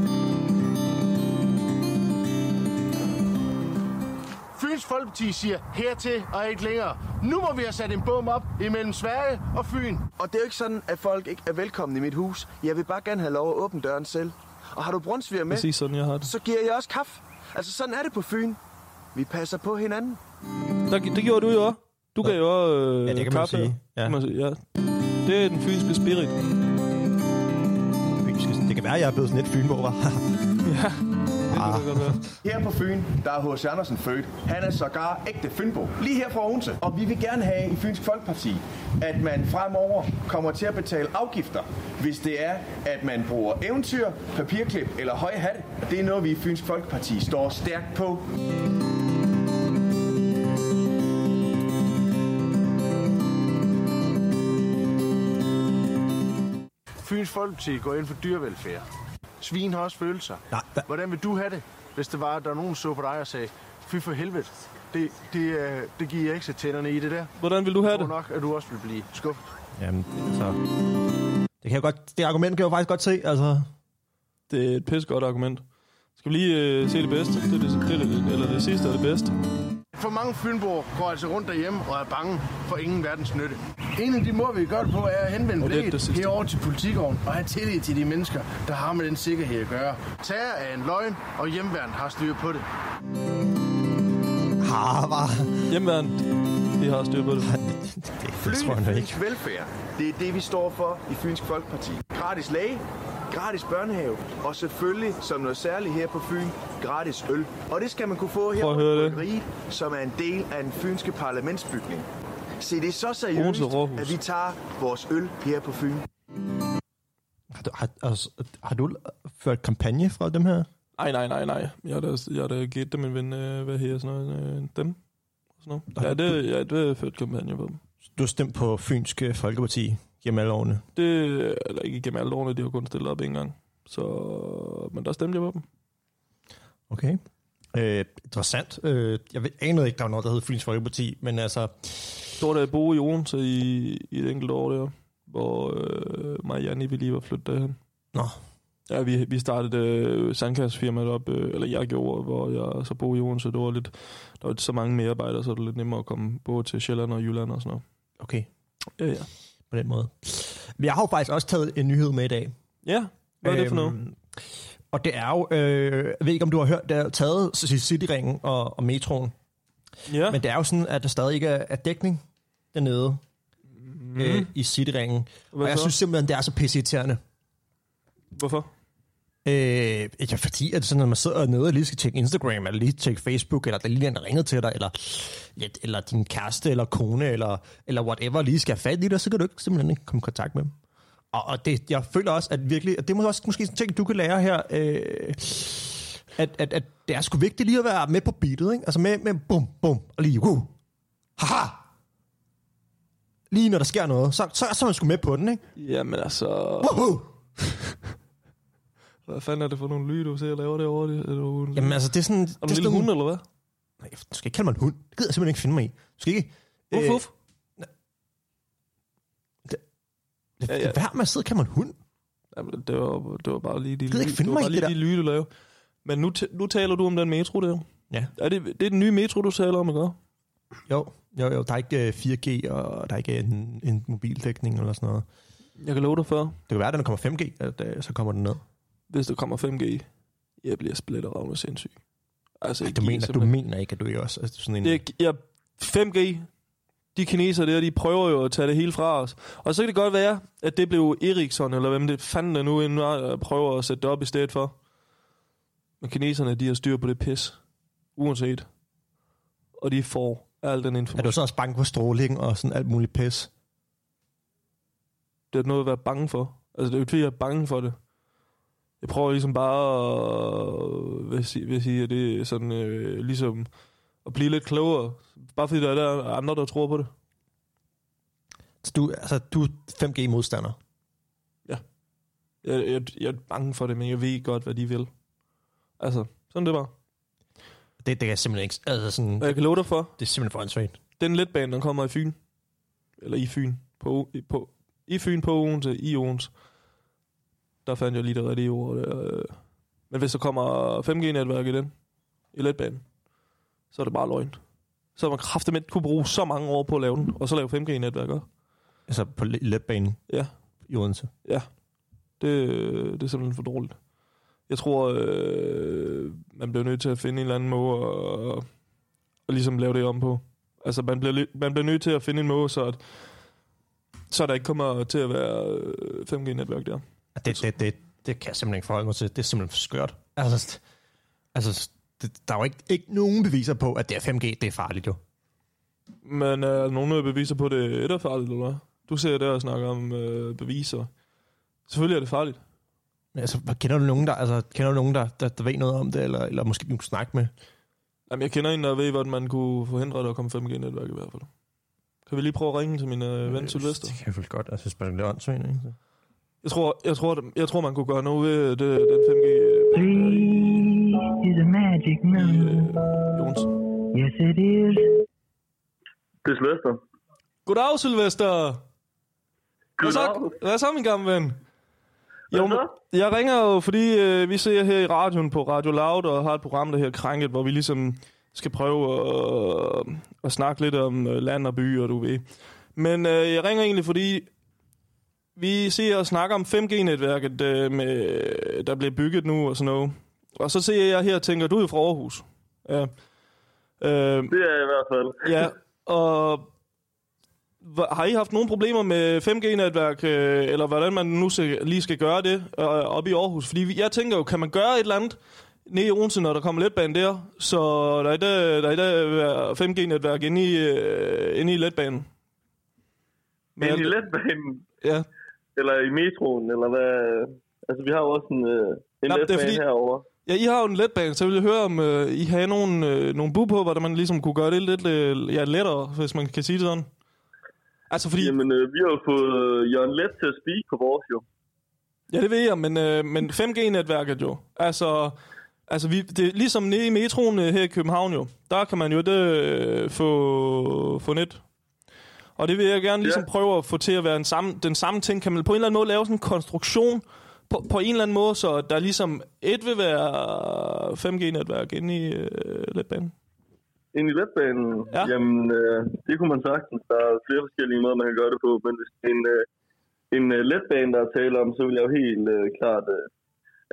Fyns Folkeparti siger hertil og ikke længere. Nu må vi have sat en bom op imellem Sverige og Fyn. Og det er jo ikke sådan, at folk ikke er velkomne i mit hus. Jeg vil bare gerne have lov at åbne døren selv. Og har du brunsviger med, Præcis sådan, jeg har det. så giver jeg også kaffe. Altså, sådan er det på Fyn. Vi passer på hinanden. Der, det gjorde du jo også. Du gav jo også øh, Ja, det kan man kaffe. sige. Ja. Kan man sige. ja. Det er den fynske spirit. Fynske- Det kan være, at jeg er blevet sådan lidt Fynbo, var. Ja, være. Her på Fyn, der er H.C. Andersen født. Han er sågar ægte Fynbo. Lige her fra Odense. Og vi vil gerne have i Fynsk Folkeparti, at man fremover kommer til at betale afgifter, hvis det er, at man bruger eventyr, papirklip eller høje hatte. Det er noget, vi i Fynsk Folkeparti står stærkt på. Fyns Folkeparti går ind for dyrevelfærd. Svin har også følelser. Nej, hva- Hvordan vil du have det, hvis det var, at der var nogen, der så på dig og sagde, fy for helvede, det, det, øh, det giver jeg ikke sætte tænderne i det der. Hvordan vil du have tror det? nok, at du også vil blive skuffet. Jamen, altså... Det, kan jeg godt, det argument kan jeg jo faktisk godt se, altså... Det er et pissegodt argument. Skal vi lige øh, se det bedste? Det er det, det, det, eller det sidste er det bedste. For mange fynboer går altså rundt derhjemme og er bange for ingen verdens nytte. En af de måder, vi gør det på, er at henvende det blikket det herover til politikeren og have tillid til de mennesker, der har med den sikkerhed at gøre. Terror er en løgn, og hjemværen har styr på det. Ha, var... Hjemmeværn, de har styr på det. Det, det tror jeg nu ikke. Velfærd. Det er det, vi står for i Fynsk Folkeparti. Gratis læge, gratis børnehave, og selvfølgelig, som noget særligt her på Fyn, gratis øl. Og det skal man kunne få her på bryggeriet, som er en del af den fynske parlamentsbygning. Se, det er så seriøst, at vi tager vores øl her på Fyn. Har du, har, altså, har du ført kampagne fra dem her? Nej, nej, nej, nej. Jeg har da, jeg har da givet dem en ven, øh, hvad her sådan noget, øh, dem. og Sådan noget. Ja, det, ja, det har ført kampagne på dem. Du har stemt på Fynske Folkeparti gennem alle årene. Det, eller ikke gennem alle årene, de har kun stillet op en gang. Så, men der stemte jeg på dem. Okay. Øh, interessant. Øh, jeg ved, anede ikke, der var noget, der hed Fyns Folkeparti, men altså... Så var der Bo i Odense i, i et enkelt år der, hvor øh, mig og Janni, vi lige var flyttet derhen. Nå. Ja, vi, vi startede øh, sandkassefirmaet op, øh, eller jeg gjorde, hvor jeg så boede i Odense. Det var lidt, der var så mange medarbejdere, så det var lidt nemmere at komme både til Sjælland og Jylland og sådan noget. Okay, Ja, ja. på den måde. Men jeg har jo faktisk også taget en nyhed med i dag. Ja, hvad er det for noget? Og det er jo, øh, jeg ved ikke om du har hørt, det er taget Cityringen og, og metroen. Ja, Men det er jo sådan, at der stadig ikke er, er dækning dernede mm. øh, i Cityringen. Og jeg synes simpelthen, det er så pisseirriterende. hvorfor? Øh, ja, fordi at sådan, når man sidder nede og lige skal tjekke Instagram, eller lige tjekke Facebook, eller der lige er ringer til dig, eller, eller din kæreste, eller kone, eller, eller whatever, lige skal have fat i dig, så kan du ikke, simpelthen ikke komme i kontakt med dem. Og, og det, jeg føler også, at virkelig, at det er også måske sådan en ting, du kan lære her, øh, at, at, at det er sgu vigtigt lige at være med på beatet, ikke? Altså med, med bum, bum, og lige, woo, haha, lige når der sker noget, så, så, så er man sgu med på den, ikke? Jamen altså, Woohoo! hvad fanden er det for nogle lyde, du ser og laver? Det, er du, Jamen altså, det er sådan... er det du en lille sådan- hund, eller hvad? Nej, du skal ikke kalde mig en hund. Det gider jeg simpelthen ikke finde mig i. Du skal ikke... Uff, øh, uff. Lad Ja, ja, være med at sidde mig en hund. Jamen, det var, det var bare lige de, ikke lyde- finde det var bare det lige de lyde, du lavede. Men nu, nu taler du om den metro der. Ja. Er det, det er den nye metro, du taler om, ikke? Jo, jo, jo. Der er ikke øh, 4G, og der er ikke en, en mobildækning eller sådan noget. Jeg kan love dig for, Det kan være, at når der kommer 5G, at, øh, så kommer den ned. hvis der kommer 5G, jeg bliver splitteravne sindssyg. Altså, Ej, jeg du, mener, du simpelthen- mener ikke, at du ikke også er sådan en... Det, jeg, 5G, de kinesere der, de prøver jo at tage det hele fra os. Og så kan det godt være, at det blev Ericsson, eller hvem det fanden der nu end prøver at sætte det op i stedet for. Men kineserne, de har styr på det pis. Uanset. Og de får al den er information. du så også bange for stråling og sådan alt muligt pis? Det er noget at være bange for. Altså, det er jo ikke, jeg er bange for det. Jeg prøver ligesom bare at, hvad sige, hvad sige, at det er sådan, øh, ligesom at blive lidt klogere. Bare fordi der er der andre, der tror på det. Så du, altså, du er 5G-modstander. Jeg, jeg, jeg er bange for det, men jeg ved godt, hvad de vil. Altså, sådan det var. Det, det kan jeg simpelthen ikke... Altså sådan, Og jeg kan love dig for, det er simpelthen for ansvaret. den letbane, der kommer i Fyn, eller i Fyn, på, i, på, i Fyn på Odense, i Odense, der fandt jeg lige det rigtige ord. Øh. Men hvis der kommer 5G-netværk i den, i letbanen, så er det bare løgn. Så man kraftigt kunne bruge så mange år på at lave den, og så lave 5G-netværk også. Altså på le- letbanen Ja. i Odense. Ja, det, det er simpelthen for dårligt. Jeg tror, øh, man bliver nødt til at finde en eller anden måde at, at ligesom lave det om på. Altså, man bliver, li- man bliver nødt til at finde en måde, så, at, så der ikke kommer til at være øh, 5G-netværk der. Det, det, det, det kan jeg simpelthen ikke forholde mig til. Det er simpelthen for skørt. Altså, altså det, der er jo ikke, ikke nogen beviser på, at det er 5G, det er farligt jo. Men er der nogen, der beviser på, at det er farligt, eller hvad? Du ser der og snakker om øh, beviser. Selvfølgelig er det farligt. Men Altså, kender du nogen, der, altså, kender du nogen, der, der, der ved noget om det, eller, eller måske du kan snakke med? Jamen, jeg kender en, der ved, hvordan man kunne forhindre, at der kom 5G-netværk i hvert fald. Kan vi lige prøve at ringe til min øh, ven Sylvester? Det kan jeg vel godt. Altså, jeg det er åndssvagt, ikke? Jeg tror, jeg, tror, jeg tror, man kunne gøre noget ved det, den 5G øh, is a magic number. øh, Jons. Yes, it is. Det er Sylvester. Goddag, Sylvester! Hvad så, hvad så min gamle ven? Jo, jeg ringer jo, fordi øh, vi ser her i radioen på Radio Loud og har et program, der her Krænket, hvor vi ligesom skal prøve at, at snakke lidt om øh, land og by, og du ved. Men øh, jeg ringer egentlig, fordi vi ser og snakker om 5G-netværket, øh, med, der bliver bygget nu og sådan noget. Og så ser jeg her tænker, du er jo fra Aarhus. Ja. Øh, Det er jeg i hvert fald. Ja, og har I haft nogle problemer med 5G-netværk, øh, eller hvordan man nu skal, lige skal gøre det øh, oppe i Aarhus? Fordi jeg tænker jo, kan man gøre et eller andet nede i Odense, når der kommer letbane der, så der er dag, der er i dag 5G-netværk inde i, øh, inde i letbanen. Men Ind i letbanen? Ja. Eller i metroen, eller hvad? Altså, vi har jo også en, øh, en Nå, det er letbane fordi- herovre. Ja, I har jo en letbane, så jeg vil høre, om øh, I har nogle, øh, nogle bud på, hvordan man ligesom kunne gøre det lidt øh, ja, lettere, hvis man kan sige det sådan. Altså fordi... Jamen, øh, vi har jo fået øh, Jørgen Let til at speak på vores jo. Ja, det ved jeg, men, øh, men 5G-netværket jo. Altså, altså vi, det er ligesom nede i metroen øh, her i København jo. Der kan man jo det, øh, få, få net. Og det vil jeg gerne ligesom ja. prøve at få til at være en samme, den samme ting. Kan man på en eller anden måde lave sådan en konstruktion på, på en eller anden måde, så der ligesom et vil være 5G-netværk inde i øh, letbanen. Ind i letbanen? Ja. Jamen, øh, det kunne man sagtens. Der er flere forskellige måder, man kan gøre det på. Men hvis det er en, øh, en øh, letbane, der er tale om, så vil jeg jo helt øh, klart øh,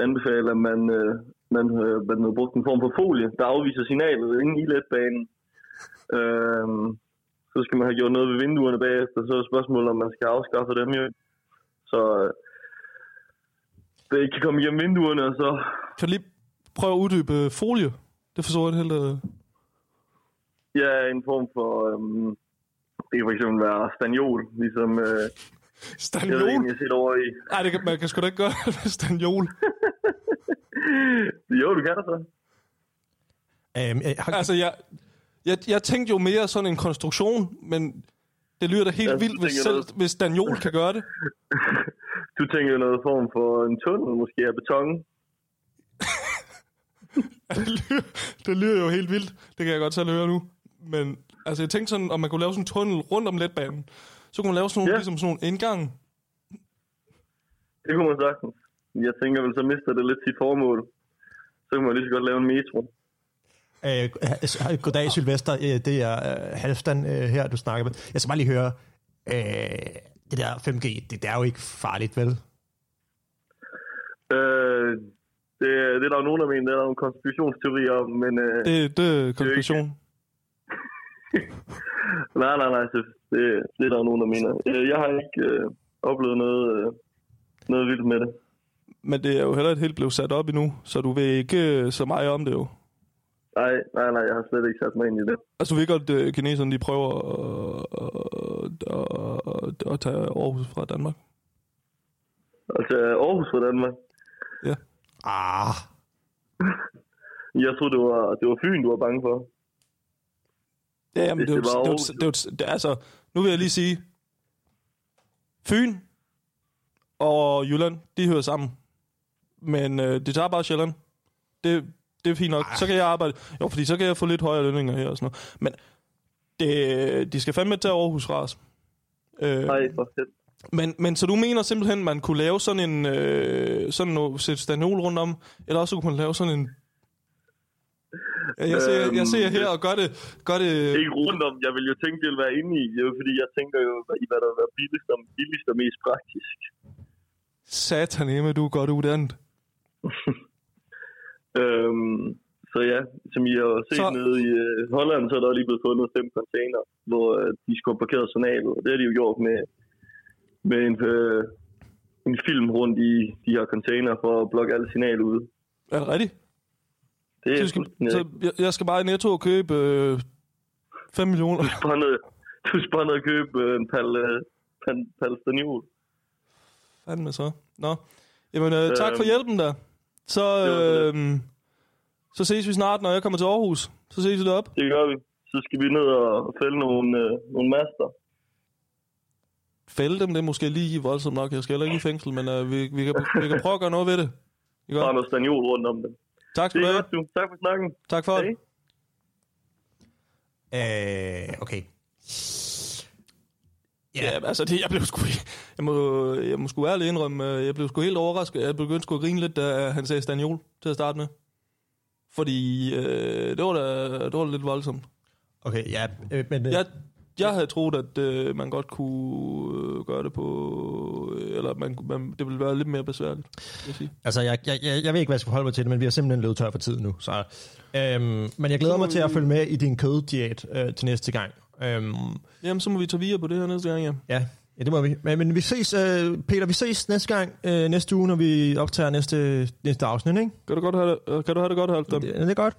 anbefale, at man, øh, man, øh, man har brugt en form for folie, der afviser signalet inde i letbanen. Øh, så skal man have gjort noget ved vinduerne bagefter. Så er spørgsmålet, om man skal afskaffe dem jo. Så øh, det ikke kan komme igennem vinduerne, og så... Kan du lige prøve at uddybe øh, folie? Det forstår jeg helt. Øh. Ja, en form for... Øhm, det kan for eksempel være stagnol, ligesom... Øh, Stagnol? Jeg ved ikke, jeg set over i... Nej, det kan, man kan sgu da ikke gøre det med stagnol. jo, du kan da så. Øhm, jeg har... Altså, jeg, jeg, jeg tænkte jo mere sådan en konstruktion, men det lyder da helt så vildt, hvis, selv, hvis Daniel kan gøre det. Du tænker noget form for en tunnel, måske af beton. det, lyder, det lyder jo helt vildt. Det kan jeg godt selv høre nu. Men altså, jeg tænkte sådan, om man kunne lave sådan en tunnel rundt om letbanen. Så kunne man lave sådan nogle, ja. ligesom sådan nogle indgang. Det kunne man sagtens. Jeg tænker vel, så mister det lidt sit formål. Så kan man lige så godt lave en metro. Øh, goddag, Sylvester. Øh, Det er øh, Halvdan øh, her, du snakker med. Jeg skal bare lige høre, øh, det der 5G, det, det er jo ikke farligt, vel? Øh, det, det er der jo nogen, der mener, det er der nogle konspirationsteorier om, men... Øh, Det, det er konklusion. nej, nej, nej, det, det, det er der jo nogen, der mener. Øh, Jeg har ikke øh, oplevet noget, øh, noget vildt med det. Men det er jo heller ikke helt blevet sat op endnu, så du ved ikke øh, så meget om det jo. Nej, nej, nej, jeg har slet ikke sat mig ind i det. Altså, du ved godt, at kineserne de prøver at, at, at, at tage Aarhus fra Danmark. Altså, Aarhus fra Danmark? Ja. Ah. Jeg troede, det var, det var Fyn, du var bange for. Ja, jamen, det, er jo- det var det, Aarhus. det, jo- det, altså, nu vil jeg lige sige, Fyn og Jylland, de hører sammen. Men øh, det tager bare Sjælland. Det, det er fint nok. Så kan jeg arbejde. Jo, fordi så kan jeg få lidt højere lønninger her og sådan noget. Men det, de skal fandme til Aarhus fra os. Øh, Nej, for fedt. men, men så du mener simpelthen, man kunne lave sådan en, øh, sådan noget, sætte stanol rundt om, eller også kunne man lave sådan en, jeg ser, jeg ser her og gør det, gør det Ikke rundt om. Jeg vil jo tænke, det vil være inde i. Jo, fordi jeg tænker jo, i hvad der vil være billigst og, billigst og mest praktisk. Sataneme, du er godt uddannet. Øhm, så ja, som I har set Så- nede i øh, Holland, så er der lige blevet fundet fem container, hvor øh, de skulle have parkeret signalet. Og det har de jo gjort med, med en, øh, en film rundt i de her container for at blokke alle signal ude. Er det rigtigt? Det er Så, skal, så jeg, jeg skal bare i Netto og købe øh, 5 millioner. Du skal bare ned, du skal bare ned og købe øh, en pal, øh, pal, pal staniol. Fandme så. Nå. Jamen, øh, tak for Øhm, hjælpen der. Så, øh, så ses vi snart, når jeg kommer til Aarhus. Så ses vi deroppe. Det gør vi. Så skal vi ned og fælde nogle, øh, nogle master. Fælde dem, det er måske lige voldsomt nok. Jeg skal heller ikke i fængsel, men øh, vi, vi, kan, vi kan prøve at gøre noget ved det. I Bare noget staniol rundt om dem. Tak skal det du have. godt, du. Tak for snakken. Tak for det. Øh, okay. Ja, ja altså, det, jeg blev sgu... Jeg må, jeg må sgu ærligt indrømme, øh, jeg blev sgu helt overrasket. Jeg begyndte sgu at grine lidt, da han sagde Staniol til at starte med. Fordi øh, det, var da, det var lidt voldsomt. Okay, ja, øh, men... Øh, Jeg, jeg havde troet, at øh, man godt kunne øh, gøre det på... Øh, eller man, man, det ville være lidt mere besværligt, jeg sige. Altså, jeg, jeg, jeg, jeg ved ikke, hvad jeg skal forholde mig til det, men vi har simpelthen løbet tør for tid nu. Så, øhm, men jeg glæder mig til at følge med i din køddiæt øh, til næste gang. Øhm, Jamen, så må vi tage via på det her næste gang, ja. ja, Ja, det må vi. Men, men vi ses, øh, Peter, vi ses næste gang, øh, næste uge, når vi optager næste, næste afsnit, ikke? Kan du, godt have det, kan du have det godt, Halvdan? Det, det er godt.